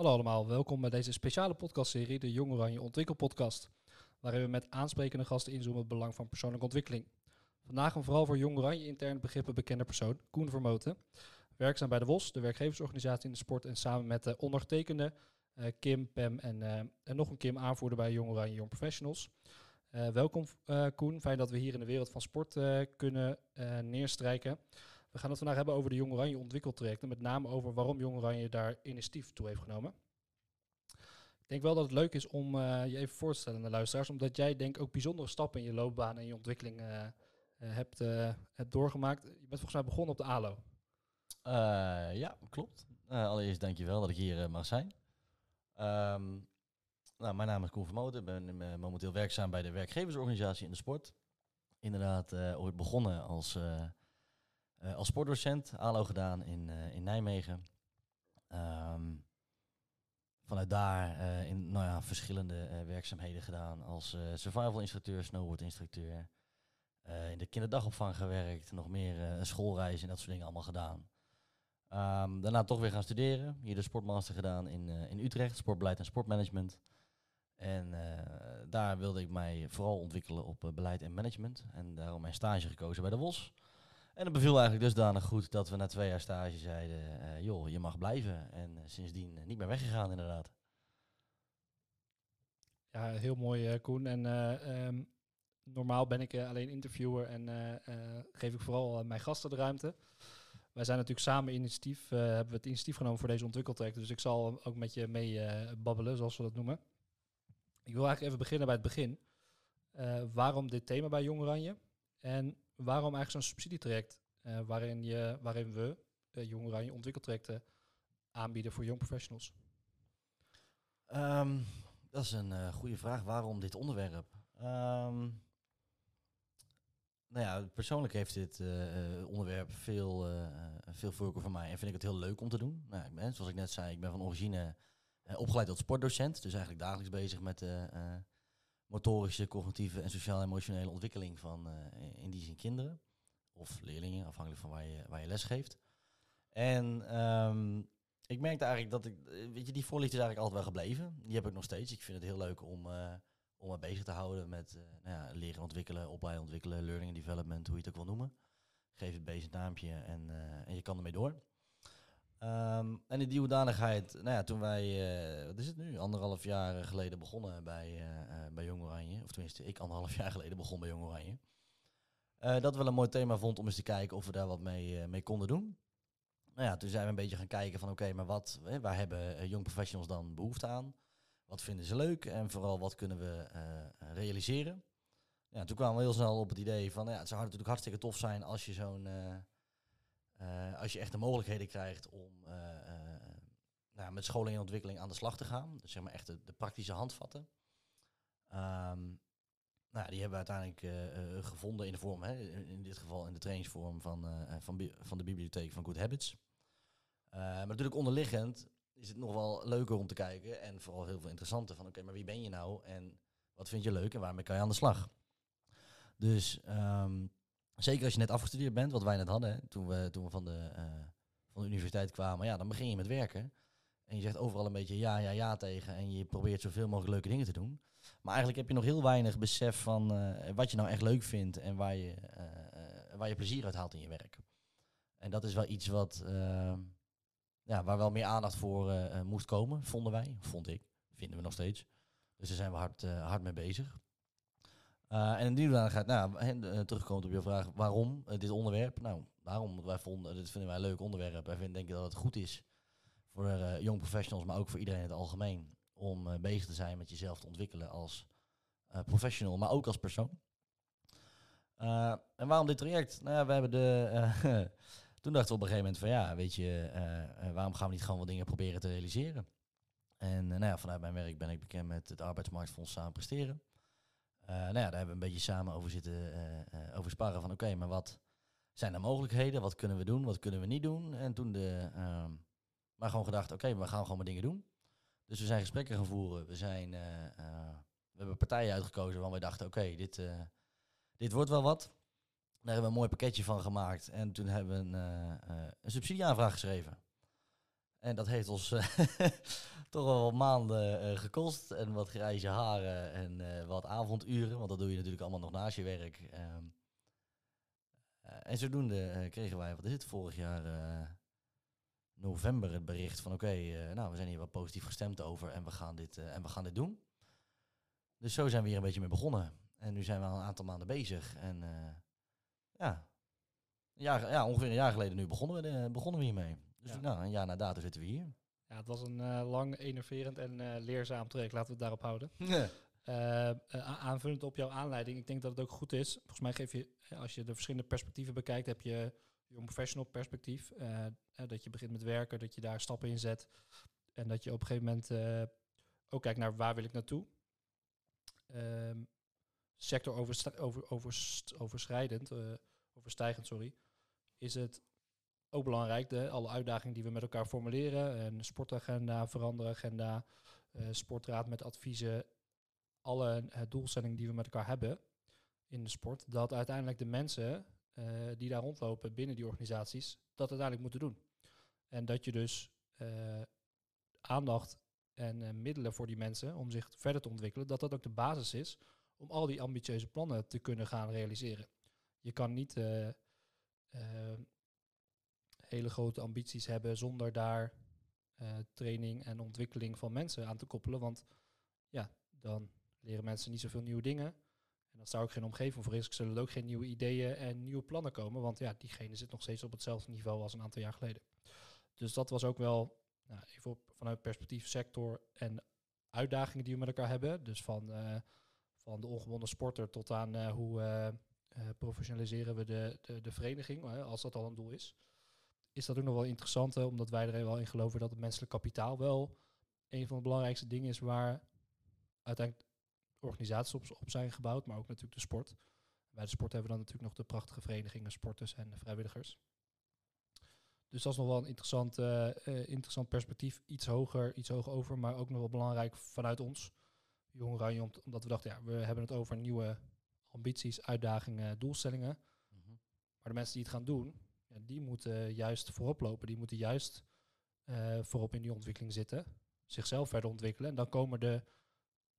Hallo allemaal, welkom bij deze speciale podcastserie, de Jong Oranje Ontwikkelpodcast, waarin we met aansprekende gasten inzoomen op het belang van persoonlijke ontwikkeling. Vandaag een vooral voor Jong Oranje interne begrippen bekende persoon, Koen Vermoten. Werkzaam bij de WOS, de werkgeversorganisatie in de sport, en samen met de ondertekende eh, Kim, Pam en, eh, en nog een Kim aanvoerder bij Jong Oranje Young Professionals. Eh, welkom Koen, fijn dat we hier in de wereld van sport kunnen neerstrijken. We gaan het vandaag hebben over de Jong Oranje ontwikkeltrajecten, met name over waarom Jong Oranje daar initiatief toe heeft genomen. Ik denk wel dat het leuk is om eh, je even voor te stellen aan de luisteraars, omdat jij denk ook bijzondere stappen in je loopbaan en je ontwikkeling eh, eh, hebt, hebt doorgemaakt. Je bent volgens mij begonnen op de ALO. Ja, klopt. Allereerst dankjewel dat ik hier mag zijn. Ehm, nou, mijn naam is Koen Vermoten. Ik ben momenteel werkzaam bij de werkgeversorganisatie in de sport. Inderdaad, ooit begonnen als, eh, als sportdocent. ALO gedaan in, eh, in Nijmegen. Ehm, vanuit daar eh, in nou ja, verschillende werkzaamheden gedaan. Als eh, survival instructeur, snowboard instructeur. Eh, in de kinderdagopvang gewerkt. Nog meer schoolreizen en dat soort dingen allemaal gedaan. Ehm, daarna toch weer gaan studeren. Hier de sportmaster gedaan in, in Utrecht, sportbeleid en sportmanagement. En daar wilde ik mij vooral ontwikkelen op beleid en management. En daarom mijn stage gekozen bij de WOS. En het beviel eigenlijk dusdanig goed dat we na twee jaar stage zeiden, eh, joh, je mag blijven. En eh, sindsdien eh, niet meer weggegaan inderdaad. Ja, heel mooi Koen. En eh, ehm, normaal ben ik alleen interviewer en geef ik vooral mijn gasten de ruimte. Wij zijn natuurlijk samen initiatief, hebben we het initiatief genomen voor deze ontwikkeltraject. Dus ik zal ook met je mee babbelen, zoals we dat noemen. Ik wil eigenlijk even beginnen bij het begin. Waarom dit thema bij Jong Oranje? En waarom eigenlijk zo'n subsidietraject eh, waarin, je, waarin we uh, Jong Oranje ontwikkeltrajecten aanbieden voor young professionals? Ehm, dat is een eh, goede vraag. Waarom dit onderwerp? Ehm, nou ja, persoonlijk heeft dit eh, eh, onderwerp veel, eh, eh, veel voorkeur voor mij en vind ik het heel leuk om te doen. Nou, ik ben, zoals ik net zei, ik ben van origine eh, opgeleid tot sportdocent. Dus eigenlijk dagelijks bezig met eh, motorische, cognitieve en sociaal-emotionele ontwikkeling van eh, in die zin kinderen. Of leerlingen, afhankelijk van waar je, waar je les geeft. En ehm, ik merkte eigenlijk dat ik, eh, weet je, die voorliefde is eigenlijk altijd wel gebleven. Die heb ik nog steeds. Ik vind het heel leuk om, eh, om me bezig te houden met nou ja, leren ontwikkelen, opleiden ontwikkelen, learning and development, hoe je het ook wil noemen. Geef het beest een naampje en, en je kan ermee door. Ehm, en in die hoedanigheid, nou ja, toen wij, eh, wat is het nu, anderhalf jaar geleden begonnen bij, eh, eh, bij Jong Oranje, of tenminste ik anderhalf jaar geleden begon bij Jong Oranje, eh, dat wel een mooi thema vond om eens te kijken of we daar wat mee, mee konden doen. Nou ja, toen zijn we een beetje gaan kijken van oké, maar wat, waar hebben young professionals dan behoefte aan? Wat vinden ze leuk en vooral wat kunnen we realiseren? Ja, toen kwamen we heel snel op het idee van, ja, het zou natuurlijk hartstikke tof zijn als je zo'n, eh, als je echt de mogelijkheden krijgt om eh, eh, nou, met scholing en ontwikkeling aan de slag te gaan. Dus zeg maar echt de, praktische handvatten. Ehm, nou, die hebben we uiteindelijk gevonden in de vorm, hè, in dit geval in de trainingsvorm van, van, van de bibliotheek van Good Habits. Maar natuurlijk onderliggend is het nog wel leuker om te kijken en vooral heel veel interessanter van oké, maar wie ben je nou en wat vind je leuk en waarmee kan je aan de slag? Dus ehm, zeker als je net afgestudeerd bent, wat wij net hadden, toen we, toen we van, de, eh, van de universiteit kwamen, ja, dan begin je met werken. En je zegt overal een beetje ja, ja, ja tegen en je probeert zoveel mogelijk leuke dingen te doen. Maar eigenlijk heb je nog heel weinig besef van eh, wat je nou echt leuk vindt en waar je, eh, waar je plezier uit haalt in je werk. En dat is wel iets wat, ja, waar wel meer aandacht voor moest komen, vonden wij. Vond ik. Vinden we nog steeds. Dus daar zijn we hard, hard mee bezig. Eh, en in die hoedanigheid, nou, eh, terugkomend op je vraag, waarom eh, dit onderwerp? Nou, daarom, want wij vonden, dit vinden wij een leuk onderwerp. Wij vinden, denken dat het goed is voor young professionals, maar ook voor iedereen in het algemeen, om bezig te zijn met jezelf te ontwikkelen als professional, maar ook als persoon. En waarom dit traject? Nou ja, we hebben de. toen dachten we op een gegeven moment van ja, weet je, waarom gaan we niet gewoon wat dingen proberen te realiseren? En nou ja, vanuit mijn werk ben ik bekend met het Arbeidsmarktfonds Samen Presteren. Eh, nou ja, daar hebben we een beetje samen over zitten eh, eh, over sparren van oké, maar wat zijn de mogelijkheden? Wat kunnen we doen? Wat kunnen we niet doen? En toen de, ehm, maar gewoon gedacht, oké, we gaan gewoon maar dingen doen. Dus we zijn gesprekken gaan voeren. We, zijn, we hebben partijen uitgekozen waarvan wij dachten, oké, dit, dit wordt wel wat. Daar hebben we een mooi pakketje van gemaakt. En toen hebben we een, een subsidieaanvraag geschreven. En dat heeft ons eh, toch wel wat maanden eh, gekost. En wat grijze haren en eh, wat avonduren. Want dat doe je natuurlijk allemaal nog naast je werk. Ehm, eh, en zodoende kregen wij, wat is het, vorig jaar november het bericht van... Oké, nou, we zijn hier wat positief gestemd over en we, gaan dit, en we gaan dit doen. Dus zo zijn we hier een beetje mee begonnen. En nu zijn we al een aantal maanden bezig. En ja, ja, ongeveer een jaar geleden nu begonnen we, begonnen we hiermee. Dus Ja. nou, een jaar na dato zitten we hier. Ja, het was een eh, lang, enerverend en eh, leerzaam traject. Laten we het daarop houden. Eh, aanvullend op jouw aanleiding, ik denk dat het ook goed is. Volgens mij geef je, als je de verschillende perspectieven bekijkt, heb je je professional perspectief. dat je begint met werken, dat je daar stappen in zet. En dat je op een gegeven moment ook kijkt naar waar wil ik naartoe. Ehm sector over, overst- overschrijdend, overstijgend, sorry, is het ook belangrijk, de, alle uitdagingen die we met elkaar formuleren. Een sportagenda, veranderagenda, eh sportraad met adviezen, alle eh, doelstellingen die we met elkaar hebben in de sport, dat uiteindelijk de mensen eh, die daar rondlopen binnen die organisaties, dat uiteindelijk moeten doen. En dat je dus aandacht en middelen voor die mensen om zich verder te ontwikkelen, dat dat ook de basis is om al die ambitieuze plannen te kunnen gaan realiseren. Je kan niet hele grote ambities hebben zonder daar eh, training en ontwikkeling van mensen aan te koppelen. Want ja, dan leren mensen niet zoveel nieuwe dingen. En als daar ook geen omgeving voor is, zullen ook geen nieuwe ideeën en nieuwe plannen komen. Want ja, diegene zit nog steeds op hetzelfde niveau als een aantal jaar geleden. Dus dat was ook wel, nou, even op, vanuit perspectief sector en uitdagingen die we met elkaar hebben. Dus van, eh, van de ongebonden sporter tot aan eh, hoe professionaliseren we de, de, de vereniging, als dat al een doel is. Is dat ook nog wel interessant, eh, omdat wij er wel in geloven dat het menselijk kapitaal wel een van de belangrijkste dingen is waar uiteindelijk organisaties op, op zijn gebouwd, maar ook natuurlijk de sport. Bij de sport hebben we dan natuurlijk nog de prachtige verenigingen, sporters en vrijwilligers. Dus dat is nog wel een interessant, eh, eh, interessant perspectief. Iets hoger, iets hoog over, maar ook nog wel belangrijk vanuit ons, Jong Oranje, om- omdat we dachten, ja, we hebben het over nieuwe ambities, uitdagingen, doelstellingen. Mhm. Maar de mensen die het gaan doen, ja, die moeten juist voorop lopen. Die moeten juist eh, voorop in die ontwikkeling zitten. Zichzelf verder ontwikkelen. En dan komen de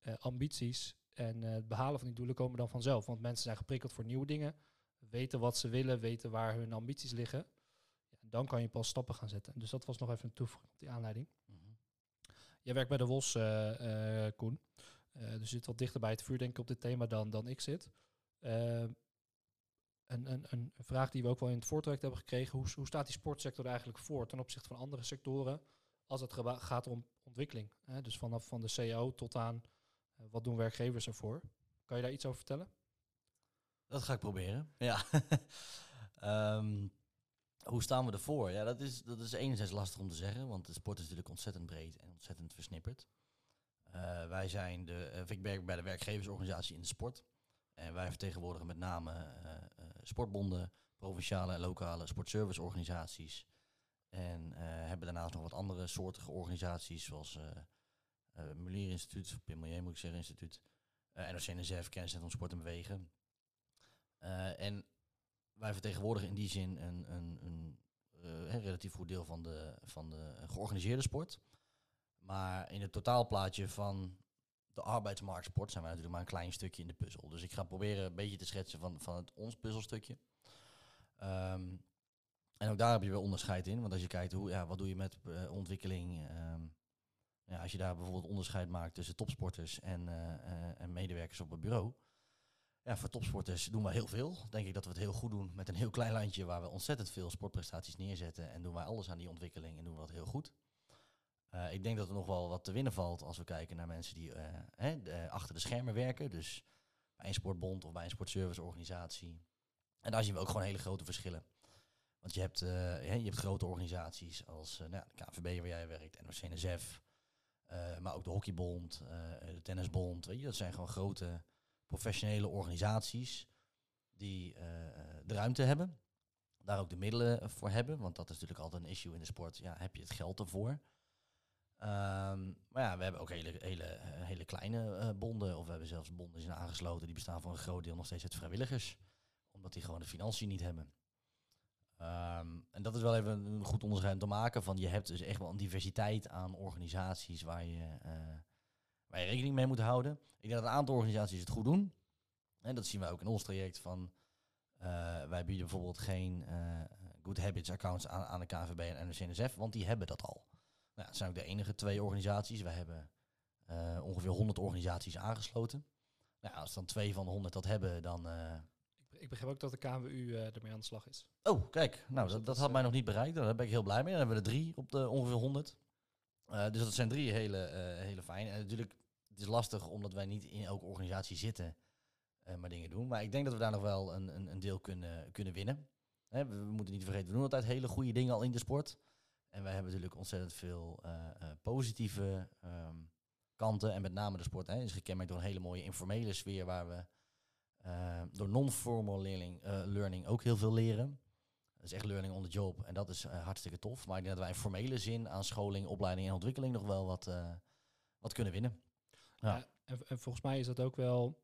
eh, ambities en eh, het behalen van die doelen komen dan vanzelf. Want mensen zijn geprikkeld voor nieuwe dingen. Weten wat ze willen, weten waar hun ambities liggen. Ja, dan kan je pas stappen gaan zetten. Dus dat was nog even een toevoeging op die aanleiding. Mhm. Jij werkt bij de WOS, Koen. Dus je zit wat dichter bij het vuur, denk ik, op dit thema dan, dan ik zit. Een, een, een vraag die we ook wel in het voortraject hebben gekregen. Hoe, hoe staat die sportsector eigenlijk voor ten opzichte van andere sectoren als het gaat om ontwikkeling? Hè? Dus vanaf van de CAO tot aan eh, wat doen werkgevers ervoor? Kan je daar iets over vertellen? Dat ga ik proberen. Ja. Ehm, hoe staan we ervoor? Ja, dat is, dat is enerzijds lastig om te zeggen, want de sport is natuurlijk ontzettend breed en ontzettend versnipperd. Eh, wij zijn de, eh, ik werk bij de werkgeversorganisatie in de sport. En wij vertegenwoordigen met name eh, eh, sportbonden, provinciale en lokale sportserviceorganisaties. En eh, hebben daarnaast nog wat andere soortige organisaties, zoals eh Mulier Instituut, Pim moet ik zeggen, instituut. eh NOC-NSF, Kenniscentrum Sport en Bewegen. En wij vertegenwoordigen in die zin een, een, een relatief goed deel van de, van de georganiseerde sport. Maar in het totaalplaatje van de arbeidsmarktsport zijn wij natuurlijk maar een klein stukje in de puzzel. Dus ik ga proberen een beetje te schetsen van, van het ons puzzelstukje. Ehm, en ook daar heb je weer onderscheid in. Want als je kijkt, hoe, ja, wat doe je met eh, ontwikkeling... ehm, ja, als je daar bijvoorbeeld onderscheid maakt tussen topsporters en, eh, eh, en medewerkers op het bureau. Ja, voor topsporters doen wij heel veel. Denk ik dat we het heel goed doen met een heel klein landje waar we ontzettend veel sportprestaties neerzetten. En doen wij alles aan die ontwikkeling en doen we dat heel goed. Eh, ik denk dat er nog wel wat te winnen valt als we kijken naar mensen die eh, hè, de- achter de schermen werken. Dus bij een sportbond of bij een sportserviceorganisatie. En daar zien we ook gewoon hele grote verschillen. Want je hebt, eh, je hebt grote organisaties als eh, nou, de KNVB waar jij werkt, NOC-NSF. eh, maar ook de Hockeybond, eh, de Tennisbond. Weet je, dat zijn gewoon grote professionele organisaties die eh, eh, de ruimte hebben. Daar ook de middelen voor hebben. Want dat is natuurlijk altijd een issue in de sport. Ja, heb je het geld ervoor? Ehm, maar ja, we hebben ook hele, hele, hele kleine eh, bonden. Of we hebben zelfs bonden zijn aangesloten. Die bestaan voor een groot deel nog steeds uit vrijwilligers. Omdat die gewoon de financiën niet hebben. Ehm, en dat is wel even een goed onderscheid te maken van je hebt dus echt wel een diversiteit aan organisaties waar je, eh, waar je rekening mee moet houden. Ik denk dat een aantal organisaties het goed doen. En dat zien we ook in ons traject van eh, wij bieden bijvoorbeeld geen Good Habits accounts aan, aan de KVB en NOC-NSF, want die hebben dat al. Nou, dat zijn ook de enige twee organisaties. Wij hebben eh, ongeveer 100 organisaties aangesloten. Nou, als dan twee van de 100 dat hebben, dan. eh, Ik, ik begrijp ook dat de KWU eh ermee aan de slag is. Oh, kijk, nou, Dus dat, dat had mij nog niet bereikt. Daar ben ik heel blij mee. Dan hebben we er drie op de ongeveer 100. Eh, dus dat zijn drie hele, hele fijn. En natuurlijk, het is lastig omdat wij niet in elke organisatie zitten, maar dingen doen. Maar ik denk dat we daar nog wel een, een, een deel kunnen, kunnen winnen. We, we moeten niet vergeten, we doen altijd hele goede dingen al in de sport. En wij hebben natuurlijk ontzettend veel eh, eh, positieve ehm, kanten. En met name de sport hè, is gekenmerkt door een hele mooie informele sfeer waar we eh, door non-formal learning, learning ook heel veel leren. Dat is echt learning on the job en dat is hartstikke tof. Maar ik denk dat wij in formele zin aan scholing, opleiding en ontwikkeling nog wel wat, wat kunnen winnen. Ja. En, en volgens mij is dat ook wel.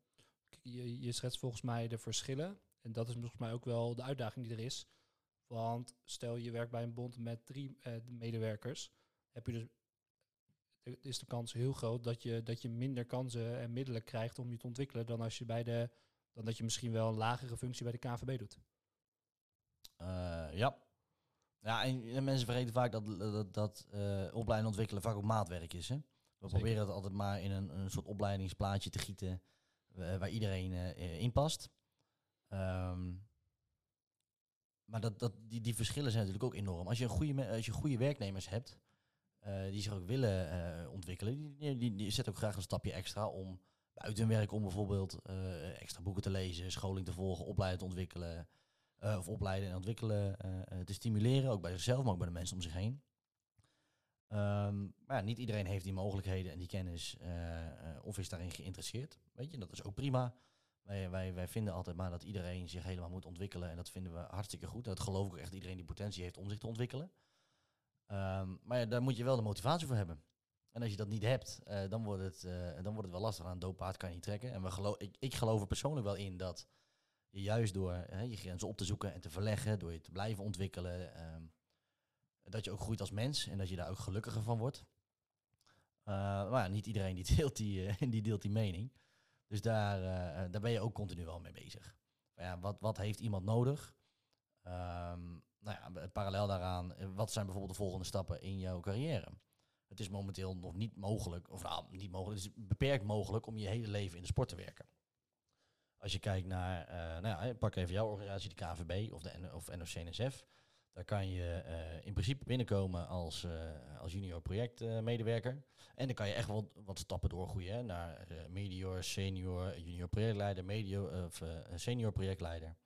Je, je schetst volgens mij de verschillen. En dat is volgens mij ook wel de uitdaging die er is. Want stel je werkt bij een bond met drie eh, medewerkers. Heb je dus, is de kans heel groot dat je, dat je minder kansen en middelen krijgt om je te ontwikkelen dan als je bij de. Dan dat je misschien wel een lagere functie bij de KVB doet. Eh, ja. Ja, en, en mensen vergeten vaak dat, dat, dat eh, opleiden ontwikkelen vaak ook maatwerk is. Hè? We Zeker. proberen het altijd maar in een, een soort opleidingsplaatje te gieten waar iedereen in past. Ehm, maar dat, dat, die, die verschillen zijn natuurlijk ook enorm. Als je, een goede, als je goede werknemers hebt, eh, die zich ook willen eh, ontwikkelen, die, die, die, ook graag een stapje extra om buiten hun werk om bijvoorbeeld eh, extra boeken te lezen, scholing te volgen, opleiden te ontwikkelen, of opleiden en ontwikkelen te stimuleren, ook bij zichzelf, maar ook bij de mensen om zich heen. Ehm, maar ja, niet iedereen heeft die mogelijkheden en die kennis of is daarin geïnteresseerd. Weet je, dat is ook prima. Wij, wij, wij vinden altijd maar dat iedereen zich helemaal moet ontwikkelen en dat vinden we hartstikke goed. Dat geloof ik echt iedereen die potentie heeft om zich te ontwikkelen. Ehm, maar ja, daar moet je wel de motivatie voor hebben. En als je dat niet hebt, eh, dan, wordt het, eh, dan wordt het wel lastig. Aan een doodpaard kan je niet trekken. En we gelo ik, ik geloof er persoonlijk wel in dat je juist door hè, je grenzen op te zoeken en te verleggen, door je te blijven ontwikkelen, ehm, dat je ook groeit als mens en dat je daar ook gelukkiger van wordt. Eh, maar ja, niet iedereen die deelt die, die, deelt die mening. Dus daar, eh, daar ben je ook continu wel mee bezig. Ja, wat, wat heeft iemand nodig? Ehm, nou ja, parallel daaraan, eh, wat zijn bijvoorbeeld de volgende stappen in jouw carrière? Het is momenteel nog niet mogelijk, of nou, niet mogelijk, het is beperkt mogelijk om je hele leven in de sport te werken. Als je kijkt naar, eh, nou ja, pak even jouw organisatie, de KVB of de N- of NOC-NSF. Daar kan je eh, in principe binnenkomen als, eh, als junior projectmedewerker. en dan kan je echt wel wat stappen doorgroeien hè, naar eh, medior, senior, junior projectleider, medior, of senior projectleider.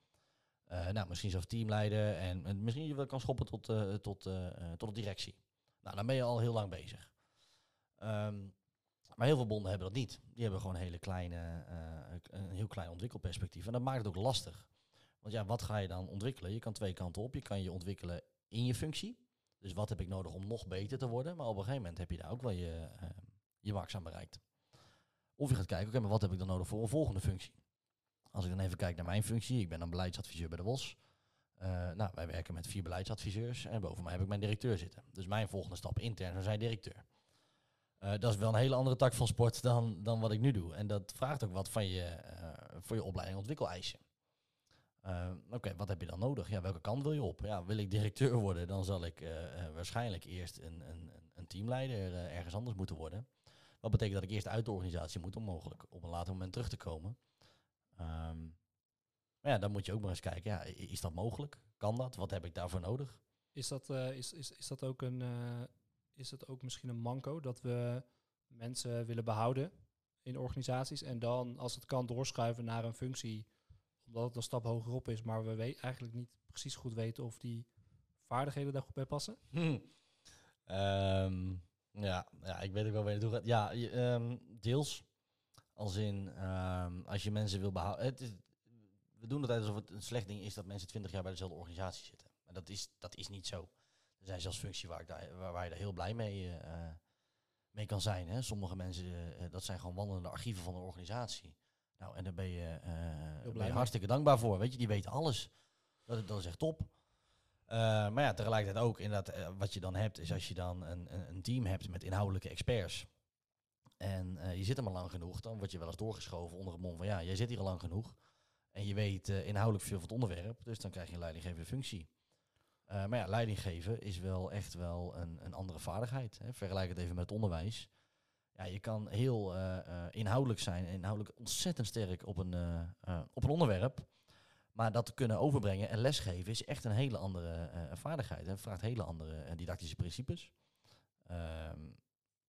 Nou, misschien zelfs teamleider en, en misschien je wel kan schoppen tot, tot, tot de directie. Nou, dan ben je al heel lang bezig. Ehm, maar heel veel bonden hebben dat niet. Die hebben gewoon hele kleine, een heel klein ontwikkelperspectief. En dat maakt het ook lastig. Want ja, wat ga je dan ontwikkelen? Je kan twee kanten op. Je kan je ontwikkelen in je functie. Dus wat heb ik nodig om nog beter te worden? Maar op een gegeven moment heb je daar ook wel je, eh, je max bereikt. Of je gaat kijken, oké, maar wat heb ik dan nodig voor een volgende functie? Als ik dan even kijk naar mijn functie, ik ben dan beleidsadviseur bij de WOS. Eh, nou, wij werken met vier beleidsadviseurs en boven mij heb ik mijn directeur zitten. Dus mijn volgende stap intern zou zijn directeur. Eh, dat is wel een hele andere tak van sport dan, dan wat ik nu doe. En dat vraagt ook wat van je, eh, voor je opleiding en ontwikkeleisen. Eh, Oké, wat heb je dan nodig? Ja, welke kant wil je op? Ja, wil ik directeur worden, dan zal ik eh, eh, waarschijnlijk eerst een, een, een teamleider ergens anders moeten worden. Wat betekent dat ik eerst uit de organisatie moet om mogelijk op een later moment terug te komen. Ehm, maar ja, dan moet je ook maar eens kijken, ja, is dat mogelijk? Kan dat? Wat heb ik daarvoor nodig? Is dat, is, is, is dat ook een is dat ook misschien een manco dat we mensen willen behouden in organisaties en dan als het kan doorschuiven naar een functie omdat het een stap hogerop is, maar we we eigenlijk niet precies goed weten of die vaardigheden daar goed bij passen? Hm. Ehm, ja, ja, ik weet ook wel waar je naartoe gaat. Ja, ehm, deels. Als in, ehm, als je mensen wil behouden. Het is, we doen het alsof het een slecht ding is dat mensen 20 jaar bij dezelfde organisatie zitten. Maar dat is, dat is niet zo. Er zijn zelfs functies waar, ik daar, waar, waar je daar heel blij mee, eh, mee kan zijn. Hè. Sommige mensen, eh, dat zijn gewoon wandelende archieven van een organisatie. Nou, en daar ben je, eh, ben je hartstikke dankbaar voor. Weet je, die weten alles. Dat, dat is echt top. Uh, maar ja, tegelijkertijd ook inderdaad, uh, wat je dan hebt, is als je dan een, een, een team hebt met inhoudelijke experts. En je zit er maar lang genoeg, dan word je wel eens doorgeschoven onder het mond van ja, jij zit hier al lang genoeg. En je weet inhoudelijk veel van het onderwerp, dus dan krijg je een leidinggevende functie. maar ja, leiding geven is wel echt wel een, een andere vaardigheid. Hè. Vergelijk het even met onderwijs. Ja, je kan heel inhoudelijk zijn, inhoudelijk ontzettend sterk op een, op een onderwerp. Maar dat te kunnen overbrengen en lesgeven is echt een hele andere vaardigheid. Het vraagt hele andere didactische principes. Um,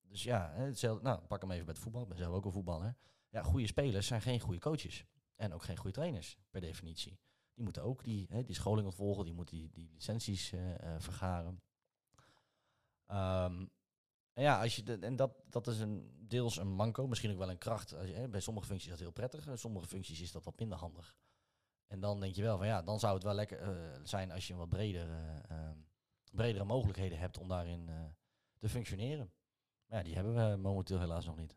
dus ja, hetzelfde, nou, pak hem even bij het voetbal. Ik ben zelf ook een voetballer. Ja, goede spelers zijn geen goede coaches. En ook geen goede trainers, per definitie. Die moeten ook die, hè, die scholing ontvolgen, die moeten die, die licenties vergaren. Um, en ja, als je de, en dat, dat is een, deels een manco, misschien ook wel een kracht. Als je, hè, bij sommige functies is dat heel prettig, bij sommige functies is dat wat minder handig. En dan denk je wel van ja, dan zou het wel lekker uh, zijn als je een wat bredere, uh, bredere mogelijkheden hebt om daarin uh, te functioneren. Maar ja, die hebben we momenteel helaas nog niet.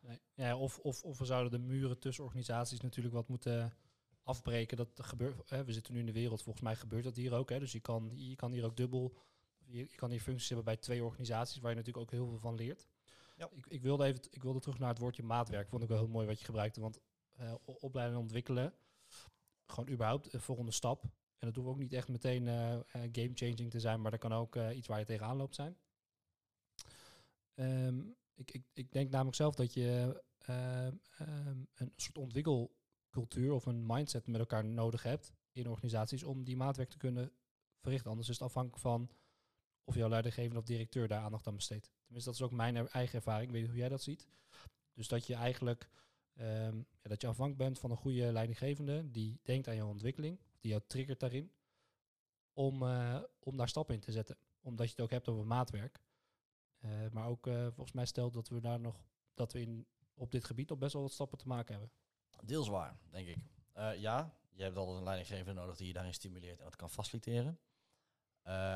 Nee. Ja, of, of, of we zouden de muren tussen organisaties natuurlijk wat moeten afbreken. Dat gebeurt, hè, we zitten nu in de wereld, volgens mij gebeurt dat hier ook. Hè, dus je kan, je kan hier ook dubbel, je, je kan hier functies hebben bij twee organisaties, waar je natuurlijk ook heel veel van leert. Ja. Ik, ik, wilde even, ik wilde terug naar het woordje maatwerk. Vond ik wel heel mooi wat je gebruikte. Want opleiden en ontwikkelen, gewoon überhaupt een volgende stap. En dat hoeft ook niet echt meteen uh, game changing te zijn, maar dat kan ook iets waar je tegenaan loopt zijn. Um, ik, ik, ik denk namelijk zelf dat je um, een soort ontwikkelcultuur of een mindset met elkaar nodig hebt in organisaties om die maatwerk te kunnen verrichten. Anders is het afhankelijk van of jouw leidinggevende of directeur daar aandacht aan besteedt. Tenminste, dat is ook mijn eigen ervaring. Weet niet hoe jij dat ziet. Dus dat je eigenlijk Um, ja, dat je afhankelijk bent van een goede leidinggevende die denkt aan jouw ontwikkeling, die jou triggert daarin, om, uh, om daar stappen in te zetten. Omdat je het ook hebt over maatwerk. Uh, maar ook uh, volgens mij stelt dat we daar nog, dat we in, op dit gebied al best wel wat stappen te maken hebben. Deels waar, denk ik. ja, je hebt altijd een leidinggevende nodig die je daarin stimuleert en dat kan faciliteren.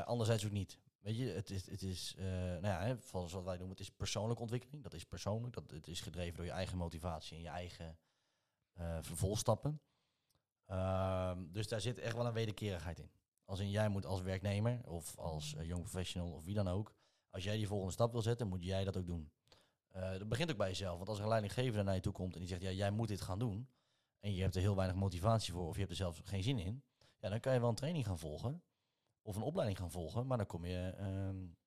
anderzijds ook niet. Weet je, het is, het is uh, nou ja, zoals wat wij noemen, het is persoonlijke ontwikkeling. Dat is persoonlijk, dat, het is gedreven door je eigen motivatie en je eigen uh, vervolgstappen. Uh, dus daar zit echt wel een wederkerigheid in. Als in jij moet als werknemer of als jong professional of wie dan ook, als jij die volgende stap wil zetten, moet jij dat ook doen. dat begint ook bij jezelf. Want als er een leidinggevende naar je toe komt en die zegt, ja, jij moet dit gaan doen, en je hebt er heel weinig motivatie voor of je hebt er zelfs geen zin in, ja, dan kan je wel een training gaan volgen of een opleiding gaan volgen, maar dan kom je um,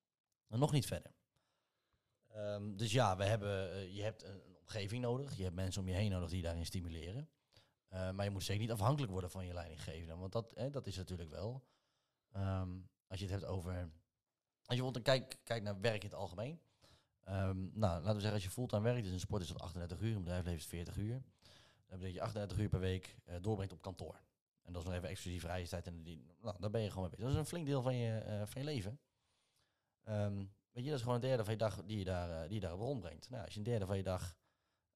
nog niet verder. Um, dus ja, we hebben, uh, je hebt een, omgeving nodig, je hebt mensen om je heen nodig die daarin stimuleren. Uh, maar je moet zeker niet afhankelijk worden van je leidinggevende, want dat, dat is natuurlijk wel. Um, als je het hebt over, als je bijvoorbeeld kijkt kijk naar werk in het algemeen. nou, laten we zeggen, als je fulltime werkt, dus een sport is dat 38 uur, een bedrijfsleven is 40 uur. Dan betekent je 38 uur per week uh, doorbrengt op kantoor. En dat is nog even exclusief reistijd. En die, nou, daar ben je gewoon mee bezig. Dat is een flink deel van je, uh, van je leven. Um, weet je, dat is gewoon een derde van je dag die je daar, uh, die daar rondbrengt. Nou, als je een derde van je dag,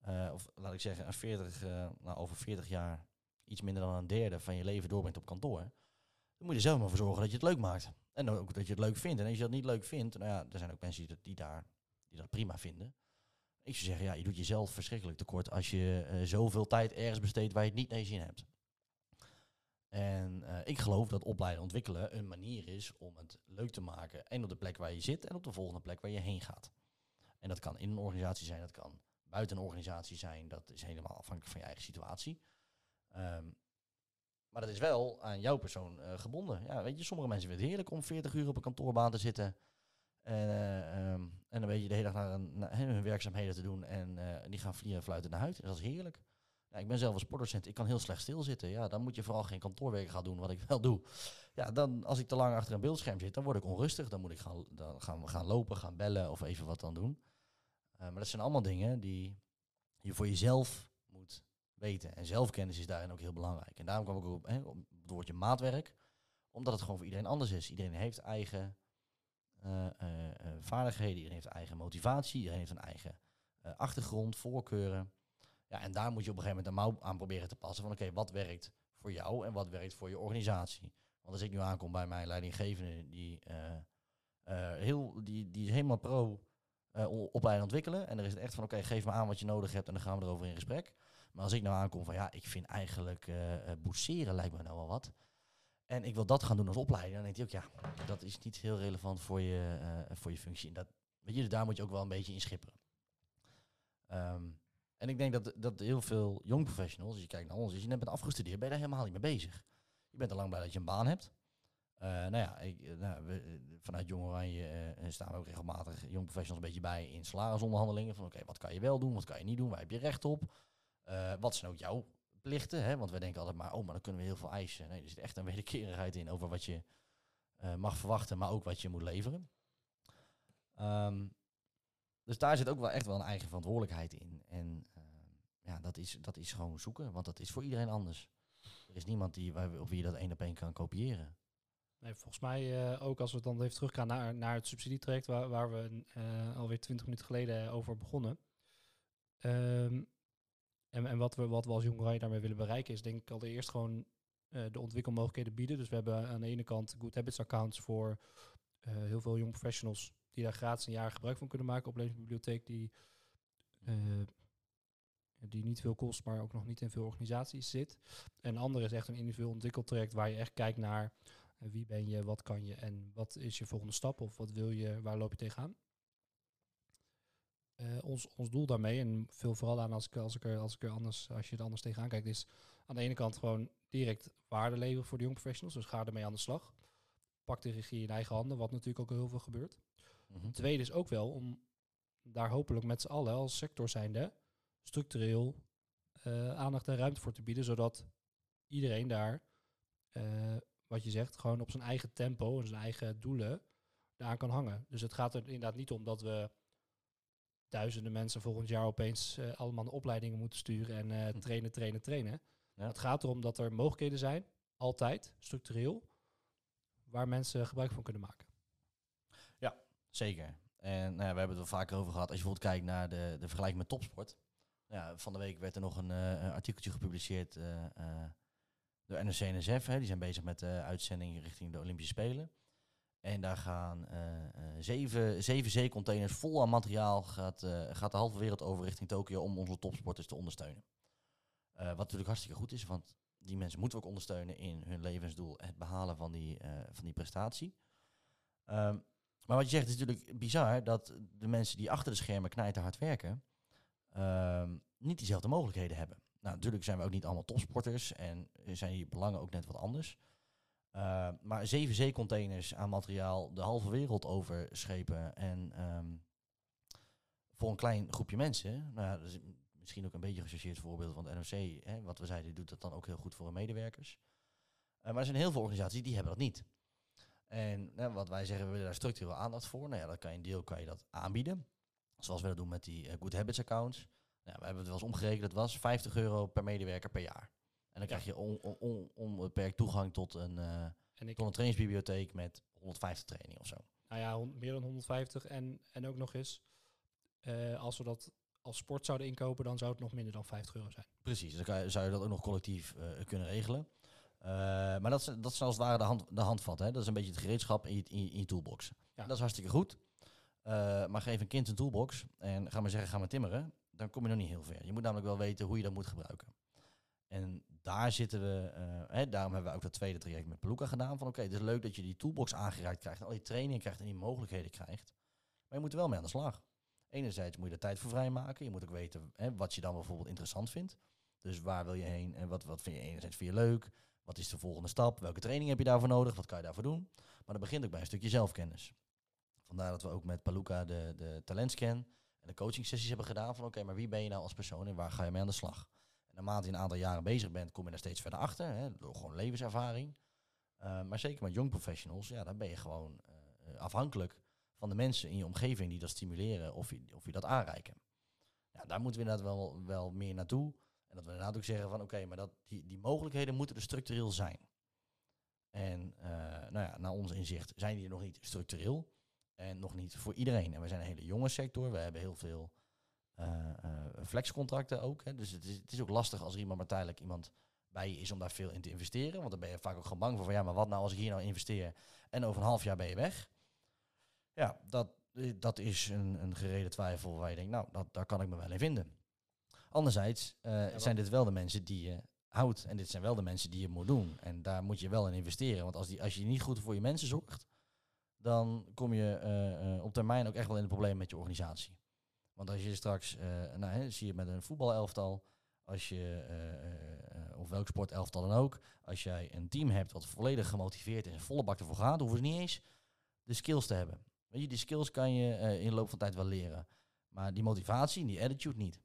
uh, of laat ik zeggen, een 40, nou, over 40 jaar iets minder dan een derde van je leven doorbrengt op kantoor, dan moet je zelf maar voor zorgen dat je het leuk maakt. En ook dat je het leuk vindt. En als je dat niet leuk vindt, nou ja, er zijn ook mensen die, dat, die, daar, die dat prima vinden. Ik zou zeggen, ja, je doet jezelf verschrikkelijk tekort als je zoveel tijd ergens besteedt waar je het niet naar zin hebt. En uh, ik geloof dat opleiden en ontwikkelen een manier is om het leuk te maken. En op de plek waar je zit en op de volgende plek waar je heen gaat. En dat kan in een organisatie zijn, dat kan buiten een organisatie zijn. Dat is helemaal afhankelijk van je eigen situatie. Um, maar dat is wel aan jouw persoon uh, gebonden. Ja, weet je, sommige mensen vinden het heerlijk om 40 uur op een kantoorbaan te zitten. En, uh, en dan weet je de hele dag naar, een, hun werkzaamheden te doen. En die gaan vliegen en fluiten naar huis. Dat is heerlijk. Ik ben zelf een sportdocent, ik kan heel slecht stilzitten. Ja, dan moet je vooral geen kantoorwerk gaan doen, wat ik wel doe. Ja, dan als ik te lang achter een beeldscherm zit, dan word ik onrustig. Dan moet ik gaan, dan gaan, gaan lopen, gaan bellen of even wat dan doen. Uh, maar dat zijn allemaal dingen die je voor jezelf moet weten. En zelfkennis is daarin ook heel belangrijk. En daarom kwam ik ook op, hè, het woordje maatwerk. Omdat het gewoon voor iedereen anders is. Iedereen heeft eigen uh, uh, vaardigheden, iedereen heeft eigen motivatie, iedereen heeft een eigen achtergrond, voorkeuren. Ja, en daar moet je op een gegeven moment een mouw aan proberen te passen. Van oké, wat werkt voor jou en wat werkt voor je organisatie? Want als ik nu aankom bij mijn leidinggevende, die, uh, uh, heel, die, die helemaal pro uh, opleiden ontwikkelen. En er is het echt van oké, geef me aan wat je nodig hebt en dan gaan we erover in gesprek. Maar als ik nou aankom van ja, ik vind eigenlijk boetseren lijkt me nou wel wat. En ik wil dat gaan doen als opleiding. Dan denkt hij ook, ja, dat is niet heel relevant voor je, eh, voor je functie. En dat, weet je, dus daar moet je ook wel een beetje in schipperen. Ehm, en ik denk dat, dat heel veel jong professionals, als je kijkt naar ons, als je net bent afgestudeerd, ben je daar helemaal niet mee bezig. Je bent er lang bij dat je een baan hebt. Uh, nou ja, ik, uh, nou, we, uh, vanuit Jong Oranje staan we ook regelmatig jong professionals een beetje bij in salarisonderhandelingen. Van oké, wat kan je wel doen, wat kan je niet doen, waar heb je recht op? wat zijn ook jouw plichten? Hè? Want we denken altijd maar, oh, maar dan kunnen we heel veel eisen. Nee, er zit echt een wederkerigheid in over wat je mag verwachten, maar ook wat je moet leveren. Um, dus daar zit ook wel echt wel een eigen verantwoordelijkheid in. En ja, dat is, dat is gewoon zoeken, want dat is voor iedereen anders. Er is niemand die, op wie je dat één op één kan kopiëren. Nee, volgens mij uh, ook als we dan even teruggaan naar, naar het subsidietraject waar, waar we uh, alweer twintig minuten geleden over begonnen. Um, en, en wat, we, wat we als Jong daarmee willen bereiken is denk ik allereerst gewoon de ontwikkelmogelijkheden bieden. Dus we hebben aan de ene kant Good Habits accounts voor heel veel jong professionals die daar gratis een jaar gebruik van kunnen maken. Opleidingsbibliotheek die, die niet veel kost, maar ook nog niet in veel organisaties zit. En andere is echt een individueel ontwikkeltraject waar je echt kijkt naar wie ben je, wat kan je en wat is je volgende stap of wat wil je, waar loop je tegenaan? Uh, ons, ons doel daarmee, en veel vooral aan als ik, als ik, er, als ik er anders, als je er anders tegenaan kijkt, is aan de ene kant gewoon direct waarde leveren voor de jong professionals. Dus ga ermee aan de slag. Pak de regie in eigen handen, wat natuurlijk ook heel veel gebeurt. Mm -hmm. Tweede is ook wel om daar hopelijk met z'n allen als sector zijnde structureel uh, aandacht en ruimte voor te bieden, zodat iedereen daar uh, wat je zegt, gewoon op zijn eigen tempo en zijn eigen doelen daaraan kan hangen. Dus het gaat er inderdaad niet om dat we duizenden mensen volgend jaar opeens uh, allemaal de opleidingen moeten sturen en uh, trainen, trainen, trainen. Ja. Het gaat erom dat er mogelijkheden zijn, altijd, structureel, waar mensen gebruik van kunnen maken. Zeker. En nou ja, we hebben het er vaker over gehad. Als je bijvoorbeeld kijkt naar de, de vergelijking met topsport. Ja, van de week werd er nog een uh, artikeltje gepubliceerd door NRC NSF. Hè, die zijn bezig met de uitzending richting de Olympische Spelen. En daar gaan zeven, zeven zeecontainers vol aan materiaal gaat, gaat de halve wereld over richting Tokio om onze topsporters te ondersteunen. wat natuurlijk hartstikke goed is, want die mensen moeten we ook ondersteunen in hun levensdoel, het behalen van die, van die prestatie. Um, maar wat je zegt is natuurlijk bizar dat de mensen die achter de schermen knijten hard werken, um, niet diezelfde mogelijkheden hebben. Nou, natuurlijk zijn we ook niet allemaal topsporters en zijn die belangen ook net wat anders. Uh, maar zeven zeecontainers aan materiaal de halve wereld overschepen en um, voor een klein groepje mensen, nou misschien ook een beetje gechargeerd voorbeeld van het NOC, hè, wat we zeiden, doet dat dan ook heel goed voor hun medewerkers. Uh, maar er zijn heel veel organisaties die hebben dat niet. En nou, wat wij zeggen, we willen daar structureel aandacht voor. Nou ja, dat kan je een deel kan je dat aanbieden. Zoals we dat doen met die uh, Good Habits accounts. Nou, we hebben het wel eens omgerekend, dat was 50 euro per medewerker per jaar. En dan krijg je onbeperkt on, on, on toegang tot een, uh, en ik tot een trainingsbibliotheek met 150 trainingen of zo. Nou ja, meer dan 150. En, en ook nog eens, uh, als we dat als sport zouden inkopen, dan zou het nog minder dan 50 euro zijn. Precies, dan kan zou je dat ook nog collectief uh, kunnen regelen. Maar dat is, dat is als het ware de, hand, de handvat. Hè? Dat is een beetje het gereedschap in je, in in je toolbox. Ja. Dat is hartstikke goed. maar geef een kind een toolbox en ga maar zeggen, ga maar timmeren dan kom je nog niet heel ver. Je moet namelijk wel weten hoe je dat moet gebruiken. En daar zitten we, uh, hè, daarom hebben we ook dat tweede traject met Peluca gedaan. Van oké, okay, het is leuk dat je die toolbox aangereikt krijgt, en al die trainingen krijgt en die mogelijkheden krijgt. Maar je moet er wel mee aan de slag. Enerzijds moet je er tijd voor vrijmaken. Je moet ook weten hè, wat je dan bijvoorbeeld interessant vindt. Dus waar wil je heen en wat, wat vind je enerzijds vind je leuk? Wat is de volgende stap? Welke training heb je daarvoor nodig? Wat kan je daarvoor doen? Maar dat begint ook bij een stukje zelfkennis. Vandaar dat we ook met Paluca de, de talentscan en de coaching sessies hebben gedaan van oké, maar wie ben je nou als persoon en waar ga je mee aan de slag? En naarmate je een aantal jaren bezig bent, kom je daar steeds verder achter, hè, door gewoon levenservaring. Uh, maar zeker met young professionals, ja, dan ben je gewoon uh, afhankelijk van de mensen in je omgeving die dat stimuleren of je, of je dat aanreiken. Daar moeten we inderdaad wel, wel meer naartoe. En dat we inderdaad ook zeggen van oké, maar dat, die, die mogelijkheden moeten er structureel zijn. En uh, nou ja, naar ons inzicht zijn die er nog niet structureel. En nog niet voor iedereen. En we zijn een hele jonge sector. We hebben heel veel uh, uh, flexcontracten ook. Hè. Dus het is, het is ook lastig als er iemand maar tijdelijk iemand bij je is om daar veel in te investeren. Want dan ben je vaak ook gewoon bang voor van ja, maar wat nou als ik hier nou investeer en over een half jaar ben je weg. Ja, dat, dat is een, een gereden twijfel waar je denkt, nou, dat, daar kan ik me wel in vinden. Anderzijds uh, ja, zijn dit wel de mensen die je houdt. En dit zijn wel de mensen die je moet doen. En daar moet je wel in investeren. Want als, die, als je niet goed voor je mensen zorgt, dan kom je eh, eh, op termijn ook echt wel in de problemen met je organisatie. Want als je straks, eh, nou, hè, zie je met een voetbalelftal, als je, eh, eh, of welk sportelftal dan ook, als jij een team hebt wat volledig gemotiveerd is en volle bak ervoor gaat, hoeven ze niet eens de skills te hebben. Weet je, die skills kan je eh, in de loop van tijd wel leren. Maar die motivatie, die attitude niet.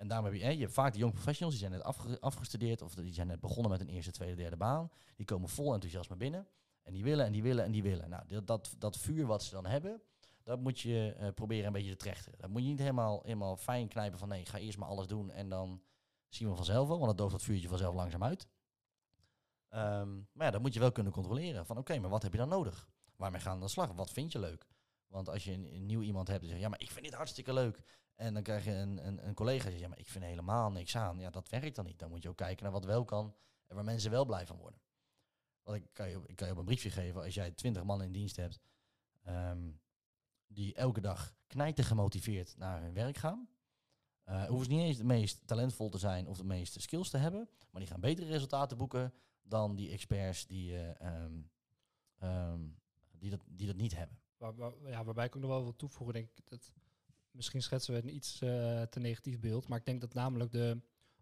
En daarom heb je, hè, je hebt vaak de young professionals, die zijn net afge- afgestudeerd of die zijn net begonnen met een eerste, tweede, derde baan. Die komen vol enthousiasme binnen. En die willen en die willen en die willen. Nou, dat, dat, dat vuur wat ze dan hebben, dat moet je eh, proberen een beetje te trechten. Dat moet je niet helemaal, helemaal fijn knijpen van nee, ga eerst maar alles doen en dan zien we vanzelf wel, want dat dooft dat vuurtje vanzelf langzaam uit. Ehm, maar ja, dat moet je wel kunnen controleren. Van oké, maar wat heb je dan nodig? Waarmee gaan we aan de slag? Wat vind je leuk? Want als je een, een nieuw iemand hebt die zegt, ja, maar ik vind dit hartstikke leuk. En dan krijg je een, een, een collega die zegt, ja, maar ik vind helemaal niks aan. Ja, dat werkt dan niet. Dan moet je ook kijken naar wat wel kan en waar mensen wel blij van worden. Want ik kan je, ik kan je op een briefje geven, als jij twintig man in dienst hebt, ehm, die elke dag knijten gemotiveerd naar hun werk gaan. eh hoeven ze niet eens de meest talentvol te zijn of de meeste skills te hebben, maar die gaan betere resultaten boeken dan die experts die, eh, ehm, ehm, die, dat, die dat niet hebben. Ja, waarbij ik ook nog wel wil toevoegen, denk ik dat misschien schetsen we een iets eh, te negatief beeld, maar ik denk dat namelijk de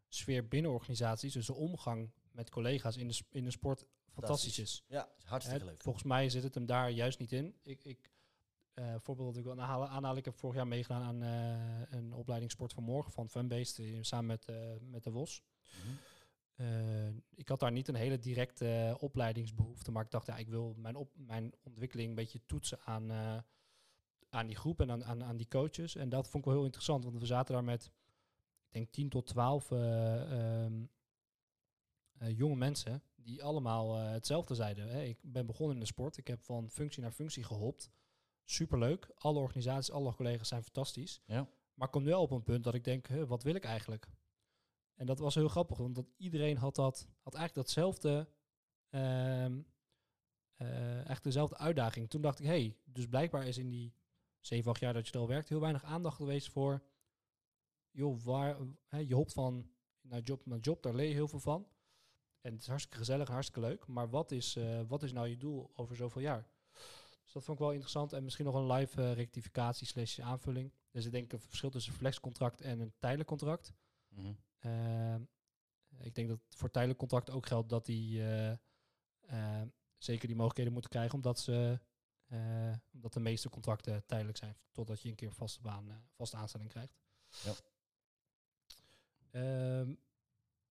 sfeer binnen organisaties, dus de omgang met collega's in de, in de sport, fantastisch is. Ja, hartstikke Hè, leuk. volgens mij zit het hem daar juist niet in. Ik, ik, eh, voorbeeld dat ik wil aanhalen, aanhalen, ik heb vorig jaar meegedaan aan eh, een opleiding Sport van Morgen van Funbased, eh, samen met, met de WOS. Mhm. Ik had daar niet een hele directe eh, opleidingsbehoefte, maar ik dacht, ja, ik wil mijn, op, mijn ontwikkeling een beetje toetsen aan, aan die groep en aan, aan, aan die coaches. En dat vond ik wel heel interessant, want we zaten daar met, ik denk 10 tot 12 eh, ehm, eh, jonge mensen die allemaal eh, hetzelfde zeiden. Hè. Ik ben begonnen in de sport, ik heb van functie naar functie gehopt. Superleuk, alle organisaties, alle collega's zijn fantastisch. Ja. Maar ik kom nu wel op een punt dat ik denk, huh, wat wil ik eigenlijk? En dat was heel grappig, want dat iedereen had, dat, had eigenlijk datzelfde, ehm eh, echt dezelfde uitdaging. Toen dacht ik, hey, dus blijkbaar is in die zeven, acht jaar dat je er al werkt, heel weinig aandacht geweest voor, joh, waar, hè, je hopt van naar job naar job, daar leer je heel veel van. En het is hartstikke gezellig, hartstikke leuk. Maar wat is, eh, wat is nou je doel over zoveel jaar? Dus dat vond ik wel interessant. En misschien nog een live eh, rectificatie slash aanvulling. Dus ik denk een verschil tussen een flexcontract en een tijdelijk contract. Mhm. Ehm, ik denk dat voor tijdelijk contract ook geldt dat die eh, zeker die mogelijkheden moeten krijgen, omdat ze omdat de meeste contracten tijdelijk zijn, totdat je een keer een vaste baan, eh, vaste aanstelling krijgt. Ja. Ehm,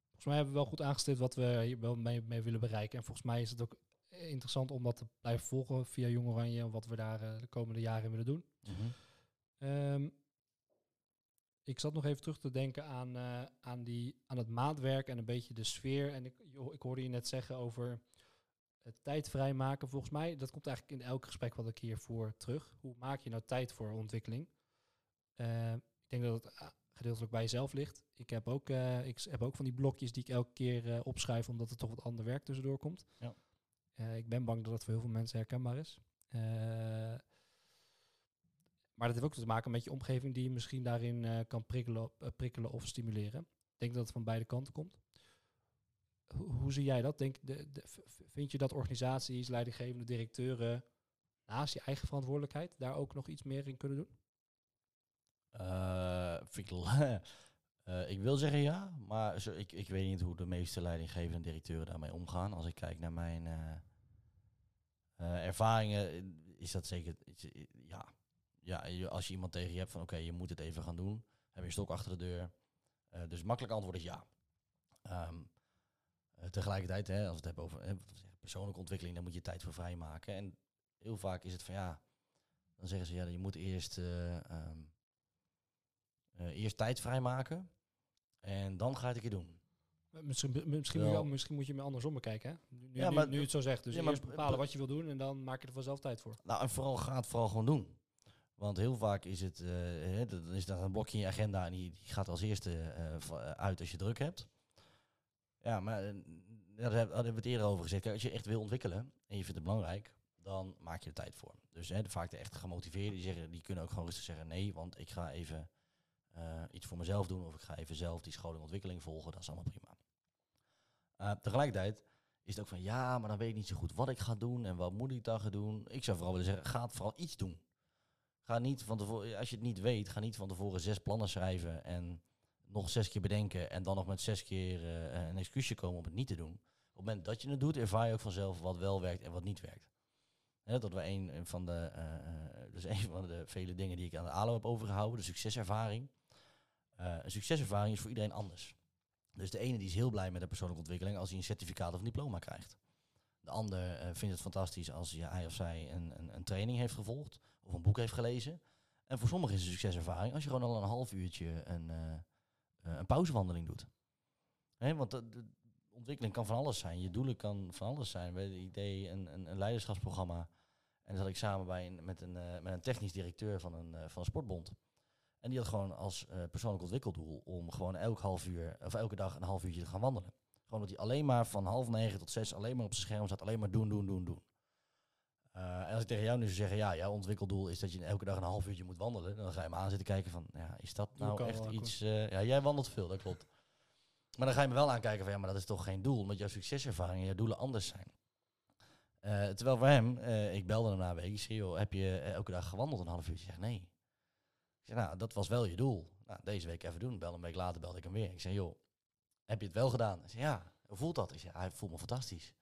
volgens mij hebben we wel goed aangestipt wat we hier wel mee, mee willen bereiken. En volgens mij is het ook interessant om dat te blijven volgen via Jong Oranje en wat we daar eh, de komende jaren in willen doen. Mhm. Ehm, ik zat nog even terug te denken aan, eh, aan, die, aan het maatwerk en een beetje de sfeer. En ik, ik hoorde je net zeggen over tijd vrijmaken. Volgens mij, dat komt eigenlijk in elk gesprek wat ik hier voer terug. Hoe maak je nou tijd voor ontwikkeling? Eh, ik denk dat het ah, gedeeltelijk bij jezelf ligt. Ik heb ook, eh, ik heb ook van die blokjes die ik elke keer eh, opschrijf, omdat er toch wat ander werk tussendoor komt. Ja. Eh, ik ben bang dat het voor heel veel mensen herkenbaar is. Eh, maar dat heeft ook te maken met je omgeving die je misschien daarin eh, kan prikkelen, eh, prikkelen of stimuleren. Ik denk dat het van beide kanten komt. Hoe, zie jij dat? Denk, de, vind je dat organisaties, leidinggevende directeuren naast je eigen verantwoordelijkheid daar ook nog iets meer in kunnen doen? Vind ik, Eh, ik wil zeggen ja, maar zo, ik, ik weet niet hoe de meeste leidinggevende directeuren daarmee omgaan. Als ik kijk naar mijn eh, ervaringen, is dat zeker, ja. ja. Als je iemand tegen je hebt van oké, je moet het even gaan doen, heb je stok achter de deur. Dus makkelijk antwoord is ja. Eh, tegelijkertijd, hè, als we het hebben over hè, persoonlijke ontwikkeling, dan moet je tijd voor vrijmaken. En heel vaak is het van ja, dan zeggen ze ja, je moet eerst, eh, ehm, eh, eerst tijd vrijmaken en dan ga je het een keer doen. Eh, Misschien, misschien, moet je, misschien moet je me andersom bekijken. Hè? Nu, nu, Ja, maar- nu het zo zegt. Dus Ja, maar- eerst bepalen wat je wil doen en dan maak je er vanzelf tijd voor. Nou, en vooral ga het vooral gewoon doen. Want heel vaak is het, eh, hè, dan is dat een blokje in je agenda en die, die gaat als eerste eh, eh, uit als je druk hebt. Ja, maar eh, daar heb- daar hebben we het eerder over gezegd. Als je echt wil ontwikkelen en je vindt het belangrijk, dan maak je er tijd voor. Dus hè, vaak de echt gemotiveerden, die, zeggen, die kunnen ook gewoon rustig zeggen nee, want ik ga even eh, iets voor mezelf doen of ik ga even zelf die scholing ontwikkeling volgen. Dat is allemaal prima. Uh, tegelijkertijd is het ook van, ja, maar dan weet ik niet zo goed wat ik ga doen en wat moet ik dan gaan doen. Ik zou vooral willen zeggen, ga vooral iets doen. Ga niet van tevoren, als je het niet weet, ga niet van tevoren zes plannen schrijven en nog zes keer bedenken en dan nog met zes keer uh, een excuusje komen om het niet te doen. Op het moment dat je het doet, ervaar je ook vanzelf wat wel werkt en wat niet werkt. Dat was een van de, uh, dus een van de vele dingen die ik aan de ALO heb overgehouden, de succeservaring. Een succeservaring is voor iedereen anders. Dus de ene die is heel blij met de persoonlijke ontwikkeling als hij een certificaat of diploma krijgt. De ander vindt het fantastisch als hij of zij een, een, een, training heeft gevolgd of een boek heeft gelezen. En voor sommigen is een succeservaring als je gewoon al een half uurtje een, een pauzewandeling doet. Hè, want de, ontwikkeling kan van alles zijn. Je doelen kan van alles zijn. Hebben het idee een, een, een leiderschapsprogramma. En dan zat ik samen bij een, met, een, uh, met een technisch directeur van een, van een sportbond. En die had gewoon als persoonlijk ontwikkeldoel om gewoon elk half uur, of elke dag een half uurtje te gaan wandelen. Gewoon dat hij alleen maar van half negen tot zes alleen maar op zijn scherm zat, alleen maar doen, doen, doen, doen. Uh, en als ik tegen jou nu zou zeggen, ja, jouw ontwikkeldoel is dat je elke dag een half uurtje moet wandelen, dan ga je me aan zitten kijken van, ja, is dat nou echt iets... Uh, ja, jij wandelt veel, dat klopt. Maar dan ga je me wel aankijken van, ja, maar dat is toch geen doel, omdat jouw succeservaring en jouw doelen anders zijn. Uh, terwijl voor hem, ik belde hem na een week, ik zei, joh, heb je elke dag gewandeld een half uurtje? Zeg, nee. Ik zei, nou, dat was wel je doel. Nou, deze week even doen. Bel een week later belde ik hem weer. Ik zei, joh, heb je het wel gedaan? Hij zei, ja, hoe voelt dat? Ik zei, hij voelt me fantastisch.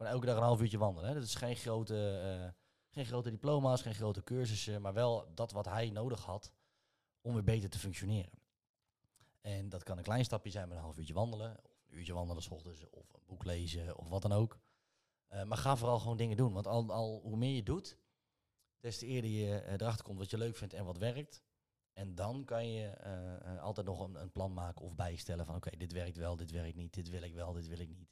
Gewoon elke dag een half uurtje wandelen. Hè. Dat is geen grote, uh, geen grote diploma's, geen grote cursussen, maar wel dat wat hij nodig had om weer beter te functioneren. En dat kan een klein stapje zijn met een half uurtje wandelen, of een uurtje wandelen s ochtends, of een boek lezen, of wat dan ook. Uh, maar ga vooral gewoon dingen doen. Want al, al hoe meer je doet, des te eerder je uh, erachter komt wat je leuk vindt en wat werkt. En dan kan je uh, altijd nog een, een, plan maken of bijstellen van oké, okay, dit werkt wel, dit werkt niet, dit wil ik wel, dit wil ik niet.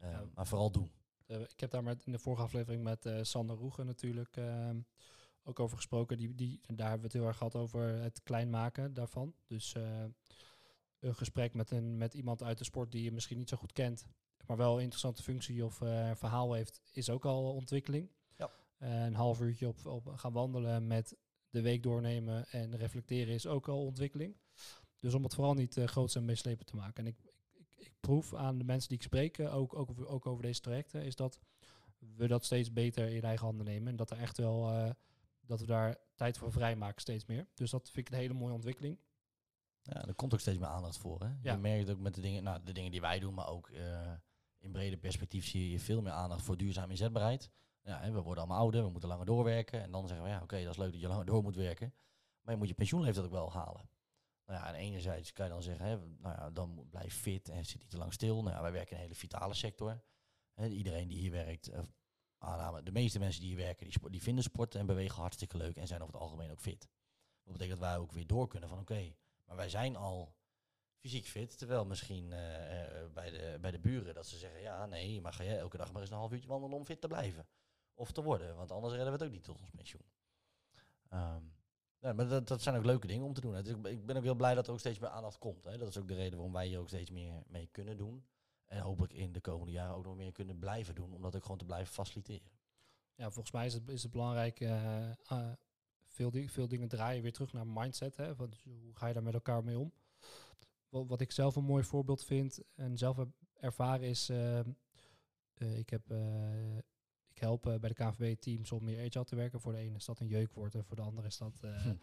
Ja. Maar vooral doen. Ik heb daar met, in de vorige aflevering met Sander Roegen natuurlijk ehm, ook over gesproken. Die, die, daar hebben we het heel erg gehad over het klein maken daarvan. Dus een gesprek met, een, met iemand uit de sport die je misschien niet zo goed kent, maar wel een interessante functie of verhaal heeft, is ook al ontwikkeling. Ja. een half uurtje op, op gaan wandelen met de week doornemen en reflecteren is ook al ontwikkeling. Dus om het vooral niet uh, groots en meeslepen te maken. En ik, ik, proef aan de mensen die ik spreek, uh, ook, ook, ook over deze trajecten, is dat we dat steeds beter in eigen handen nemen. En dat er echt wel, uh, dat we daar tijd voor vrijmaken steeds meer. Dus dat vind ik een hele mooie ontwikkeling. Ja, er komt ook steeds meer aandacht voor. Hè? Ja. Je merkt ook met de dingen, nou, de dingen die wij doen, maar ook in brede perspectief zie je veel meer aandacht voor duurzaam inzetbaarheid. Ja, we worden allemaal ouder, we moeten langer doorwerken. En dan zeggen we, ja, oké, dat is leuk dat je langer door moet werken. Maar je moet je pensioenleeftijd ook wel halen. Nou ja, en enerzijds kan je dan zeggen, hè, nou ja, dan blijf fit en zit niet te lang stil. Nou ja, wij werken in een hele vitale sector. Iedereen die hier werkt, aanname, de meeste mensen die hier werken, die, die vinden sporten en bewegen hartstikke leuk en zijn over het algemeen ook fit. Dat betekent dat wij ook weer door kunnen van, oké, maar wij zijn al fysiek fit. Terwijl misschien uh, uh, bij, de, bij de buren dat ze zeggen, ja, nee, maar ga jij elke dag maar eens een half uurtje wandelen om fit te blijven of te worden. Want anders redden we het ook niet tot ons pensioen. Um, maar dat, dat, zijn ook leuke dingen om te doen. Dus ik, ik, ben ook heel blij dat er ook steeds meer aandacht komt. Hè. Dat is ook de reden waarom wij hier ook steeds meer mee kunnen doen. En hopelijk in de komende jaren ook nog meer kunnen blijven doen. Om dat ook gewoon te blijven faciliteren. Ja, volgens mij is het, is het belangrijk. Uh, uh, veel, veel dingen draaien weer terug naar mindset. Hè. Hoe ga je daar met elkaar mee om? Wat, ik zelf een mooi voorbeeld vind en zelf heb ervaren is... Uh, ik heb ik help uh, bij de KNVB-teams om meer agile te werken. Voor de ene is dat een jeukwoord en voor de andere is dat uh, hm.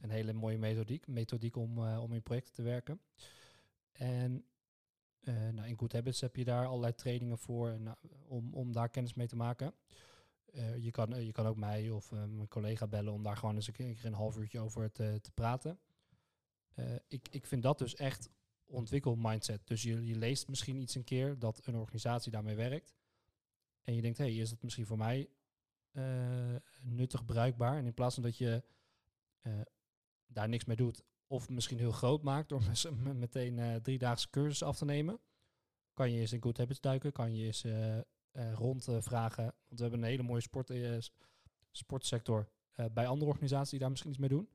een hele mooie methodiek, methodiek om, uh, om in projecten te werken. En nou, in Good Habits heb je daar allerlei trainingen voor nou, om, om daar kennis mee te maken. je, kan, je kan ook mij of mijn collega bellen om daar gewoon eens een keer een half uurtje over te, te praten. ik, ik vind dat dus echt ontwikkel mindset. Dus je, je leest misschien iets een keer dat een organisatie daarmee werkt. En je denkt, hé, hey, is dat misschien voor mij uh, nuttig, bruikbaar? En in plaats van dat je uh, daar niks mee doet, of misschien heel groot maakt door meteen uh, driedaagse cursus af te nemen, kan je eens in Good Habits duiken, kan je eens rondvragen. want we hebben een hele mooie sport, sportsector bij andere organisaties die daar misschien iets mee doen.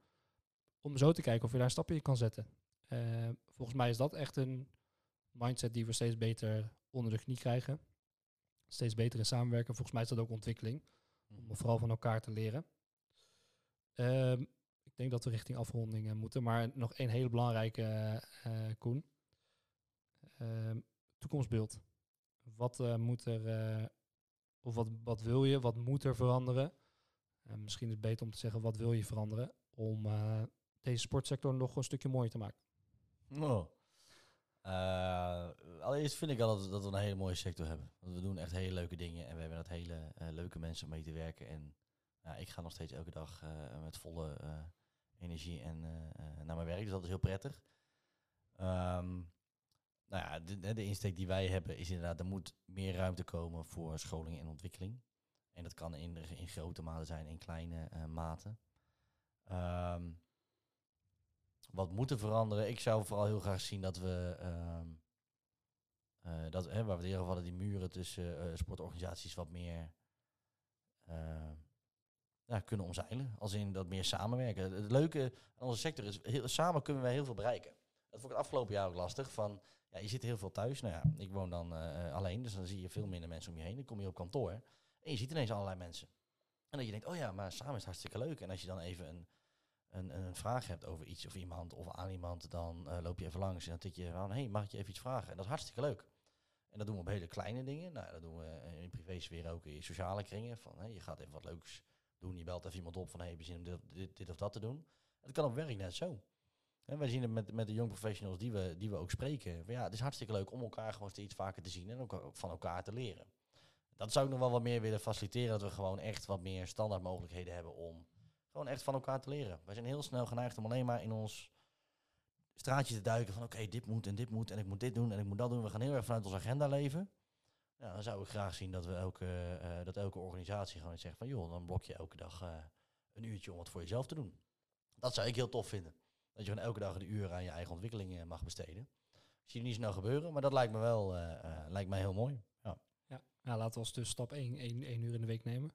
Om zo te kijken of je daar stappen in kan zetten. volgens mij is dat echt een mindset die we steeds beter onder de knie krijgen steeds beter in samenwerken. Volgens mij is dat ook ontwikkeling. Om mhm. vooral van elkaar te leren. Um, ik denk dat we richting afronding moeten. Maar nog één hele belangrijke, uh, Koen. Um, toekomstbeeld. wat eh, moet er, eh, of wat, wat wil je, wat moet er veranderen? Eh, misschien is het beter om te zeggen, wat wil je veranderen? Om eh, deze sportsector nog een stukje mooier te maken. Oh. Eh, allereerst vind ik al dat, dat we een hele mooie sector hebben. Want we doen echt hele leuke dingen en we hebben net hele eh, leuke mensen om mee te werken. En ik ga nog steeds elke dag eh, met volle energie en, naar mijn werk, dus dat is heel prettig. Ehm, nou ja, de, de- insteek die wij hebben is inderdaad, er moet meer ruimte komen voor scholing en ontwikkeling. En dat kan in, in grote mate zijn, in kleine maten. Ehm, wat moet er veranderen? Ik zou vooral heel graag zien dat we, ehm, eh, dat, hè, waar we het eerder hadden, die muren tussen eh, sportorganisaties wat meer eh, ja, kunnen omzeilen. Als in dat meer samenwerken. Het leuke aan onze sector is, heel, samen kunnen we heel veel bereiken. Dat vond ik het afgelopen jaar ook lastig. Van, ja, je zit heel veel thuis. Nou ja, ik woon dan eh, alleen, dus dan zie je veel minder mensen om je heen. Dan kom je op kantoor en je ziet ineens allerlei mensen. En dat je denkt, oh ja, maar samen is het hartstikke leuk. En als je dan even een, een, een vraag hebt over iets of iemand of aan iemand, dan eh, loop je even langs en dan tik je van, hey, mag ik je even iets vragen? En dat is hartstikke leuk. En dat doen we op hele kleine dingen. Nou, dat doen we in privésfeer ook in sociale kringen. Van, je gaat even wat leuks doen. Je belt even iemand op van, hey, we zin om dit, dit, of dat te doen. Dat kan op werk net zo. En wij zien het met, met de young professionals die we, die we ook spreken. Ja, het is hartstikke leuk om elkaar gewoon steeds vaker te zien en ook van elkaar te leren. Dat zou ik nog wel wat meer willen faciliteren. Dat we gewoon echt wat meer standaard mogelijkheden hebben om gewoon echt van elkaar te leren. Wij zijn heel snel geneigd om alleen maar in ons straatje te duiken van oké, dit moet en dit moet en ik moet dit doen en ik moet dat doen. We gaan heel erg vanuit onze agenda leven. Ja, dan zou ik graag zien dat we elke, eh, dat elke organisatie gewoon zegt van joh, dan blok je elke dag eh, een uurtje om wat voor jezelf te doen. Dat zou ik heel tof vinden. Dat je gewoon elke dag een uur aan je eigen ontwikkeling eh, mag besteden. Ik zie het niet snel gebeuren, maar dat lijkt me wel lijkt mij heel mooi. Ja. Ja, nou, laten we als dus stap 1, 1, 1 uur in de week nemen.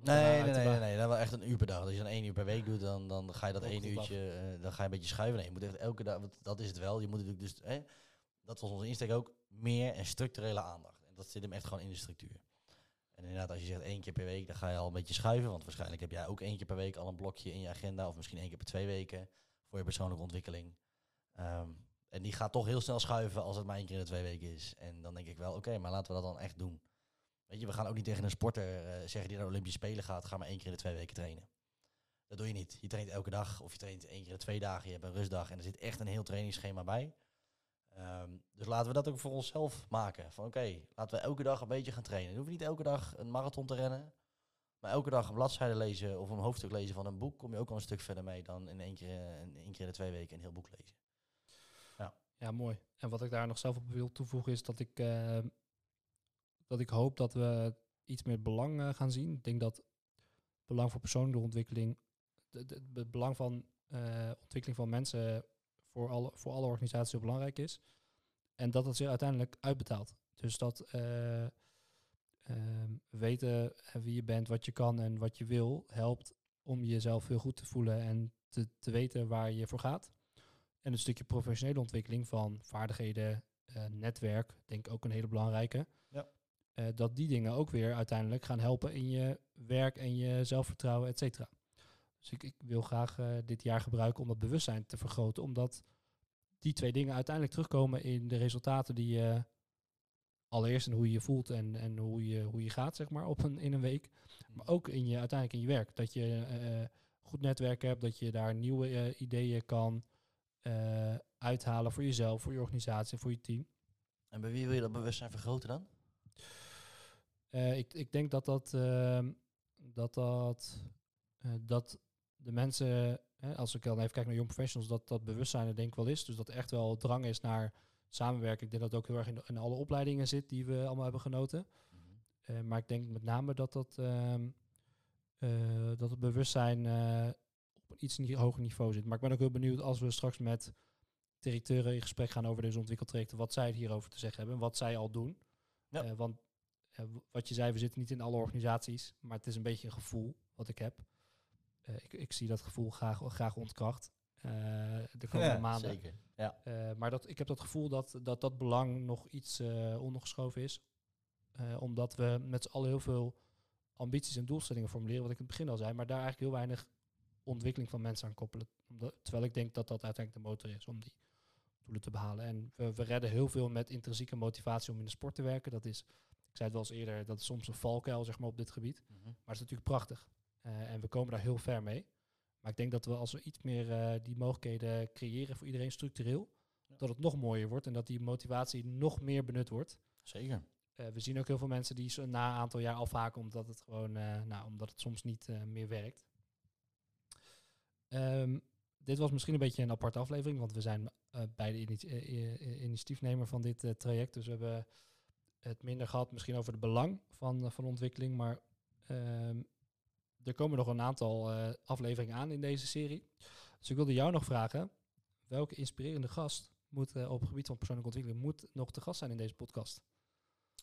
Om Nee, nee, nee, nee, nee, dat wel echt een uur per dag. Als je dan één uur per week doet, dan, dan ga je dat één uurtje, eh, dan ga je een beetje schuiven. Nee, je moet echt elke dag, want dat is het wel. Je moet natuurlijk dus, hè, dat was onze insteek ook, meer en structurele aandacht. En dat zit hem echt gewoon in de structuur. En inderdaad, als je zegt één keer per week, dan ga je al een beetje schuiven. Want waarschijnlijk heb jij ook één keer per week al een blokje in je agenda. Of misschien één keer per twee weken voor je persoonlijke ontwikkeling. Ehm, en die gaat toch heel snel schuiven als het maar één keer in de twee weken is. En dan denk ik wel, oké, maar laten we dat dan echt doen. Weet je, we gaan ook niet tegen een sporter eh, zeggen die naar de Olympische Spelen gaat, ga maar één keer in de twee weken trainen. Dat doe je niet. Je traint elke dag of je traint één keer in de twee dagen, je hebt een rustdag en er zit echt een heel trainingsschema bij. Ehm, dus laten we dat ook voor onszelf maken. Van oké, laten we elke dag een beetje gaan trainen. Dan hoeven we niet elke dag een marathon te rennen. Maar elke dag een bladzijde lezen of een hoofdstuk lezen van een boek, kom je ook al een stuk verder mee dan in één keer, eh, in één keer in de twee weken een heel boek lezen. Ja, mooi. En wat ik daar nog zelf op wil toevoegen is dat ik, eh, dat ik hoop dat we iets meer belang eh, gaan zien. Ik denk dat belang voor persoonlijke ontwikkeling, het belang van eh, ontwikkeling van mensen voor alle, voor alle organisaties heel belangrijk is. En dat het zich uiteindelijk uitbetaalt. Dus dat eh, ehm, weten wie je bent, wat je kan en wat je wil, helpt om jezelf heel goed te voelen en te, te weten waar je voor gaat. En een stukje professionele ontwikkeling van vaardigheden, netwerk, denk ik ook een hele belangrijke. Ja. Eh, dat die dingen ook weer uiteindelijk gaan helpen in je werk en je zelfvertrouwen, et cetera. Dus ik, ik wil graag eh, dit jaar gebruiken om dat bewustzijn te vergroten, omdat die twee dingen uiteindelijk terugkomen in de resultaten die je allereerst in hoe je je voelt en, en hoe, je, hoe je gaat, zeg maar, op een, in een week. Maar ook in je, uiteindelijk in je werk. Dat je eh, goed netwerk hebt, dat je daar nieuwe ideeën kan uithalen voor jezelf, voor je organisatie, voor je team. En bij wie wil je dat bewustzijn vergroten dan? Eh, ik, ik denk dat dat, ehm, dat, dat, eh, dat de mensen, hè, als ik dan even kijk naar young professionals, dat dat bewustzijn er denk ik wel is. Dus dat er echt wel drang is naar samenwerken. Ik denk dat het ook heel erg in, in alle opleidingen zit die we allemaal hebben genoten. Eh, maar ik denk met name dat, dat, ehm, eh, dat het bewustzijn op een iets hoger niveau zit. Maar ik ben ook heel benieuwd als we straks met directeuren in gesprek gaan over deze ontwikkeltrajecten, wat zij hierover te zeggen hebben en wat zij al doen. Ja. Want wat je zei, we zitten niet in alle organisaties, maar het is een beetje een gevoel wat ik heb. Eh, ik, ik zie dat gevoel graag, graag ontkracht eh, de komende maanden. Zeker. Ja. Eh, maar dat, ik heb dat gevoel dat dat, dat belang nog iets eh ondergeschoven is. Eh, omdat we met z'n allen heel veel ambities en doelstellingen formuleren, wat ik in het begin al zei, maar daar eigenlijk heel weinig ontwikkeling van mensen aan koppelen. Omdat, terwijl ik denk dat dat uiteindelijk de motor is om die doelen te behalen. En we, we redden heel veel met intrinsieke motivatie om in de sport te werken. Dat is, zei het wel eens eerder, dat is soms een valkuil zeg maar, op dit gebied. Mhm. Maar het is natuurlijk prachtig. Eh, en we komen daar heel ver mee. Maar ik denk dat we als we iets meer eh, die mogelijkheden creëren voor iedereen structureel, Ja. dat het nog mooier wordt en dat die motivatie nog meer benut wordt. Zeker. Eh, we zien ook heel veel mensen die zo na een aantal jaar afhaken omdat het gewoon, nou, omdat het soms niet meer werkt. Ehm, dit was misschien een beetje een aparte aflevering, want we zijn beide initi- initiatiefnemer van dit traject. Dus we hebben het minder gehad misschien over het belang van, eh, van ontwikkeling, maar ehm, er komen nog een aantal eh, afleveringen aan in deze serie. Dus ik wilde jou nog vragen, welke inspirerende gast moet eh, op het gebied van persoonlijke ontwikkeling moet nog te gast zijn in deze podcast?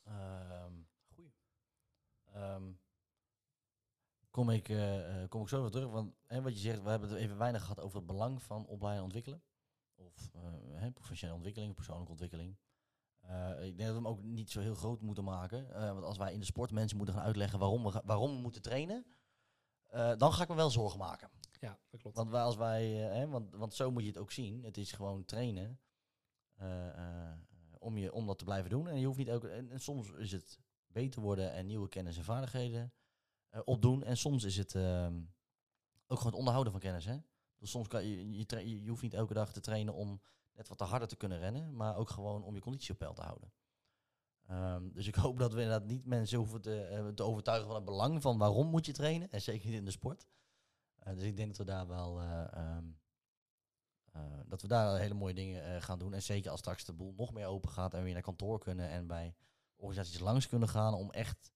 Ehm goeie. Ehm, kom, ik, kom ik zo weer terug. Want hè, wat je zegt, we hebben het even weinig gehad over het belang van opleiden en ontwikkelen. Of hè, professionele ontwikkeling, persoonlijke ontwikkeling. Eh, ik denk dat we hem ook niet zo heel groot moeten maken. Eh, want als wij in de sport mensen moeten gaan uitleggen waarom we, waarom we moeten trainen, eh, dan ga ik me wel zorgen maken. Ja, dat klopt. Want wij als wij, hè, want, want zo moet je het ook zien. Het is gewoon trainen om, je, om dat te blijven doen. En je hoeft niet ook. En, en soms is het beter worden en nieuwe kennis en vaardigheden opdoen. En soms is het ehm, ook gewoon het onderhouden van kennis. Hè? Dus soms kan je, je, je, je hoeft niet elke dag te trainen om wat te harder te kunnen rennen, maar ook gewoon om je conditie op peil te houden. Ehm, dus ik hoop dat we inderdaad niet mensen hoeven te, eh, te overtuigen van het belang van waarom moet je trainen. En zeker niet in de sport. Eh, dus ik denk dat we daar wel eh, ehm, eh, dat we daar hele mooie dingen gaan doen. En zeker als straks de boel nog meer open gaat en we weer naar kantoor kunnen en bij organisaties langs kunnen gaan om echt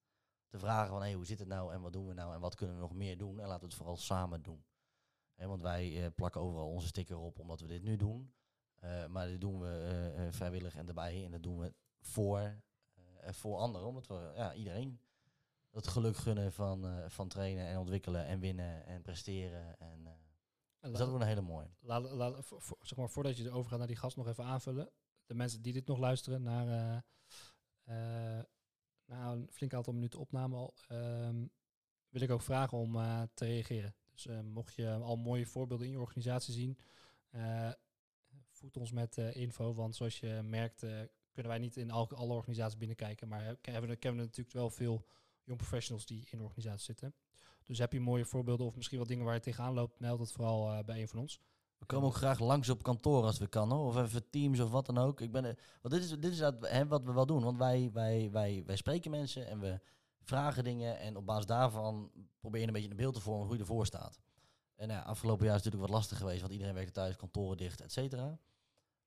te vragen van hey, hoe zit het nou en wat doen we nou en wat kunnen we nog meer doen en laten we het vooral samen doen. Want wij plakken overal onze sticker op omdat we dit nu doen. Eh, maar dit doen we eh, eh, vrijwillig en erbij en dat doen we voor, voor anderen. Omdat we ja, iedereen het geluk gunnen van, van trainen en ontwikkelen en winnen en presteren. En, En dus dat wordt een hele mooie. la- la- voor- voor- zeg maar, voordat je erover gaat naar die gast nog even aanvullen. De mensen die dit nog luisteren naar, na een flink aantal minuten opname al, ehm, wil ik ook vragen om te reageren. Dus mocht je al mooie voorbeelden in je organisatie zien, voed ons met eh, info. Want zoals je merkt, eh, kunnen wij niet in al- alle organisaties binnenkijken. Maar hebben we, natuurlijk wel veel young professionals die in organisaties zitten. Dus heb je mooie voorbeelden of misschien wat dingen waar je tegenaan loopt, meld het vooral eh, bij een van ons. We komen ook graag langs op kantoor als we kan, of even teams of wat dan ook. Ik ben, want dit is, dit is hè, wat we wel doen, want wij, wij, wij, wij spreken mensen en we vragen dingen en op basis daarvan probeer je een beetje een beeld te vormen hoe je ervoor staat. En ja, afgelopen jaar is natuurlijk wat lastig geweest, want iedereen werkte thuis, kantoren dicht, et cetera.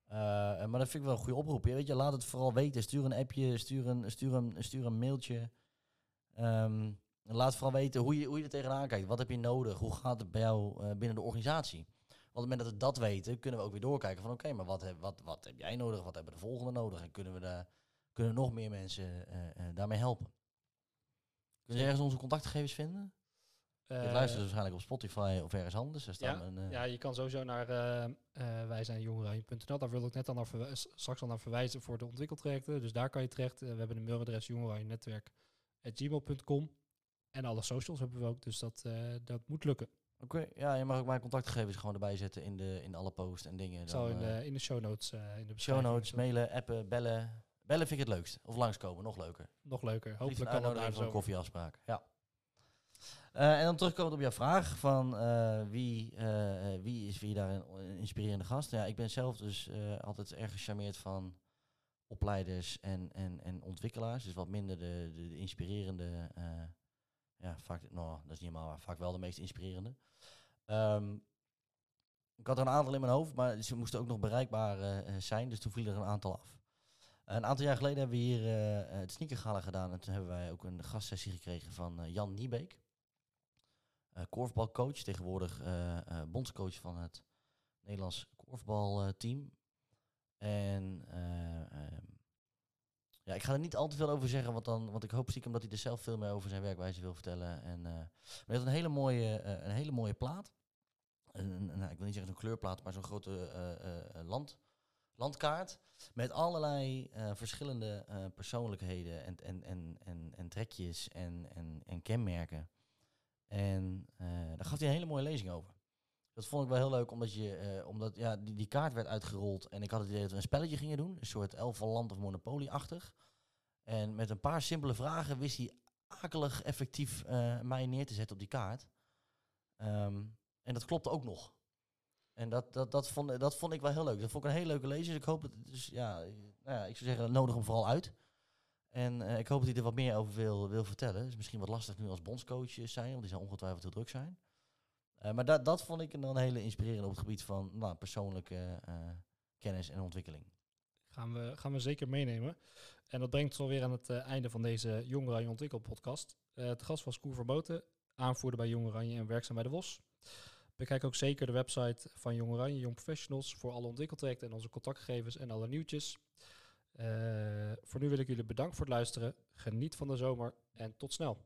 Eh, maar dat vind ik wel een goede oproep. Weet je, laat het vooral weten. Stuur een appje, stuur een, stuur een, stuur een mailtje. En laat vooral weten hoe je, hoe je er tegenaan kijkt. Wat heb je nodig? Hoe gaat het bij jou eh, binnen de organisatie? Want op het moment dat we dat weten, kunnen we ook weer doorkijken van oké, maar wat heb, wat, wat heb jij nodig? Wat hebben de volgende nodig? En kunnen we daar, kunnen nog meer mensen eh, daarmee helpen? Kun je ergens onze contactgegevens vinden? Je Eh, luistert dus waarschijnlijk op Spotify of ergens anders. Er staan ja, een, eh, Ja, je kan sowieso naar uh, uh, wij zijn jongerenradio.nl. Daar wil ik net al naar straks al naar verwijzen voor de ontwikkeltrajecten. Dus daar kan je terecht. Uh, we hebben een mailadres jongerenradio.netwerk.gmail.com. En alle socials hebben we ook, dus dat, uh, dat moet lukken. Oké, ja, je mag ook mijn contactgegevens gewoon erbij zetten in, de, in alle posts en dingen. Ik zal in, de, in de show notes. Uh, in de show notes, zo- mailen, appen, bellen. Bellen vind ik het leukst. Of langskomen, nog leuker. Nog leuker. Hopelijk een kan dat een zo. koffieafspraak. Ja. Eh, en dan terugkomend op jouw vraag van eh, wie, eh, wie is je daar een, inspirerende gast? Ja, ik ben zelf dus altijd erg gecharmeerd van opleiders en, en, en ontwikkelaars. Dus wat minder de, de, de inspirerende, ja, vaak, nou, dat is niet helemaal waar, vaak wel de meest inspirerende. Ehm, ik had er een aantal in mijn hoofd, maar ze moesten ook nog bereikbaar zijn, dus toen vielen er een aantal af. Een aantal jaar geleden hebben we hier het sneakergala gedaan en toen hebben wij ook een gastsessie gekregen van Jan Niebeek. Eh korfbalcoach, tegenwoordig eh, eh, bondscoach van het Nederlands korfbalteam. en eh, ehm, ja, ik ga er niet al te veel over zeggen, want, dan, want ik hoop stiekem dat hij er zelf veel meer over zijn werkwijze wil vertellen. En, maar hij had een hele mooie, een hele mooie plaat. Een, nou, ik wil niet zeggen zo'n kleurplaat, maar zo'n grote land, landkaart. Met allerlei verschillende persoonlijkheden en, en, en, en, en trekjes en, en, en kenmerken. En eh, daar gaf hij een hele mooie lezing over. Dat Dat vond ik wel heel leuk, omdat, je, eh, omdat ja, die, die kaart werd uitgerold. En ik had het idee dat we een spelletje gingen doen. Een soort elf land of Monopoly-achtig. En met een paar simpele vragen wist hij akelig effectief eh, mij neer te zetten op die kaart. Ehm, en dat klopte ook nog. En dat, dat, dat, vond, dat vond ik wel heel leuk. Dat vond ik een hele leuke lezer. Dus ik hoop het. Dus ja, nou ja, ik zou zeggen, nodig hem vooral uit. En eh, ik hoop dat hij er wat meer over wil, wil vertellen. is misschien wat lastig nu als bondscoach zijn, want die zou ongetwijfeld heel druk zijn. Uh, maar dat, dat vond ik een, hele inspirerende op het gebied van nou, persoonlijke uh, kennis en ontwikkeling. Gaan we, gaan we zeker meenemen. En dat brengt ons alweer aan het einde van deze Jong Oranje Ontwikkel podcast. het gast was Koer Verboten, aanvoerder bij Jong Oranje en werkzaam bij de WOS. Bekijk ook zeker de website van Jong Oranje, Jong Professionals, voor alle ontwikkeltrajecten en onze contactgegevens en alle nieuwtjes. Uh, voor nu wil ik jullie bedanken voor het luisteren. Geniet van de zomer en tot snel.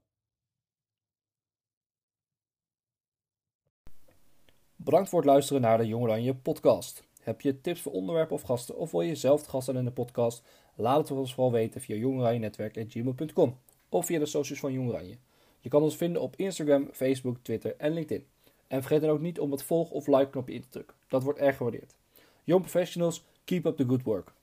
Bedankt voor het luisteren naar de Jong Oranje podcast. Heb je tips voor onderwerpen of gasten of wil je zelf gast zijn in de podcast? Laat het ons vooral weten via jongoranjenetwerk.gmail.com of via de socials van Jong Oranje. Je kan ons vinden op Instagram, Facebook, Twitter en LinkedIn. En vergeet dan ook niet om het volg- of like-knopje in te drukken. Dat wordt erg gewaardeerd. Young Professionals, keep up the good work.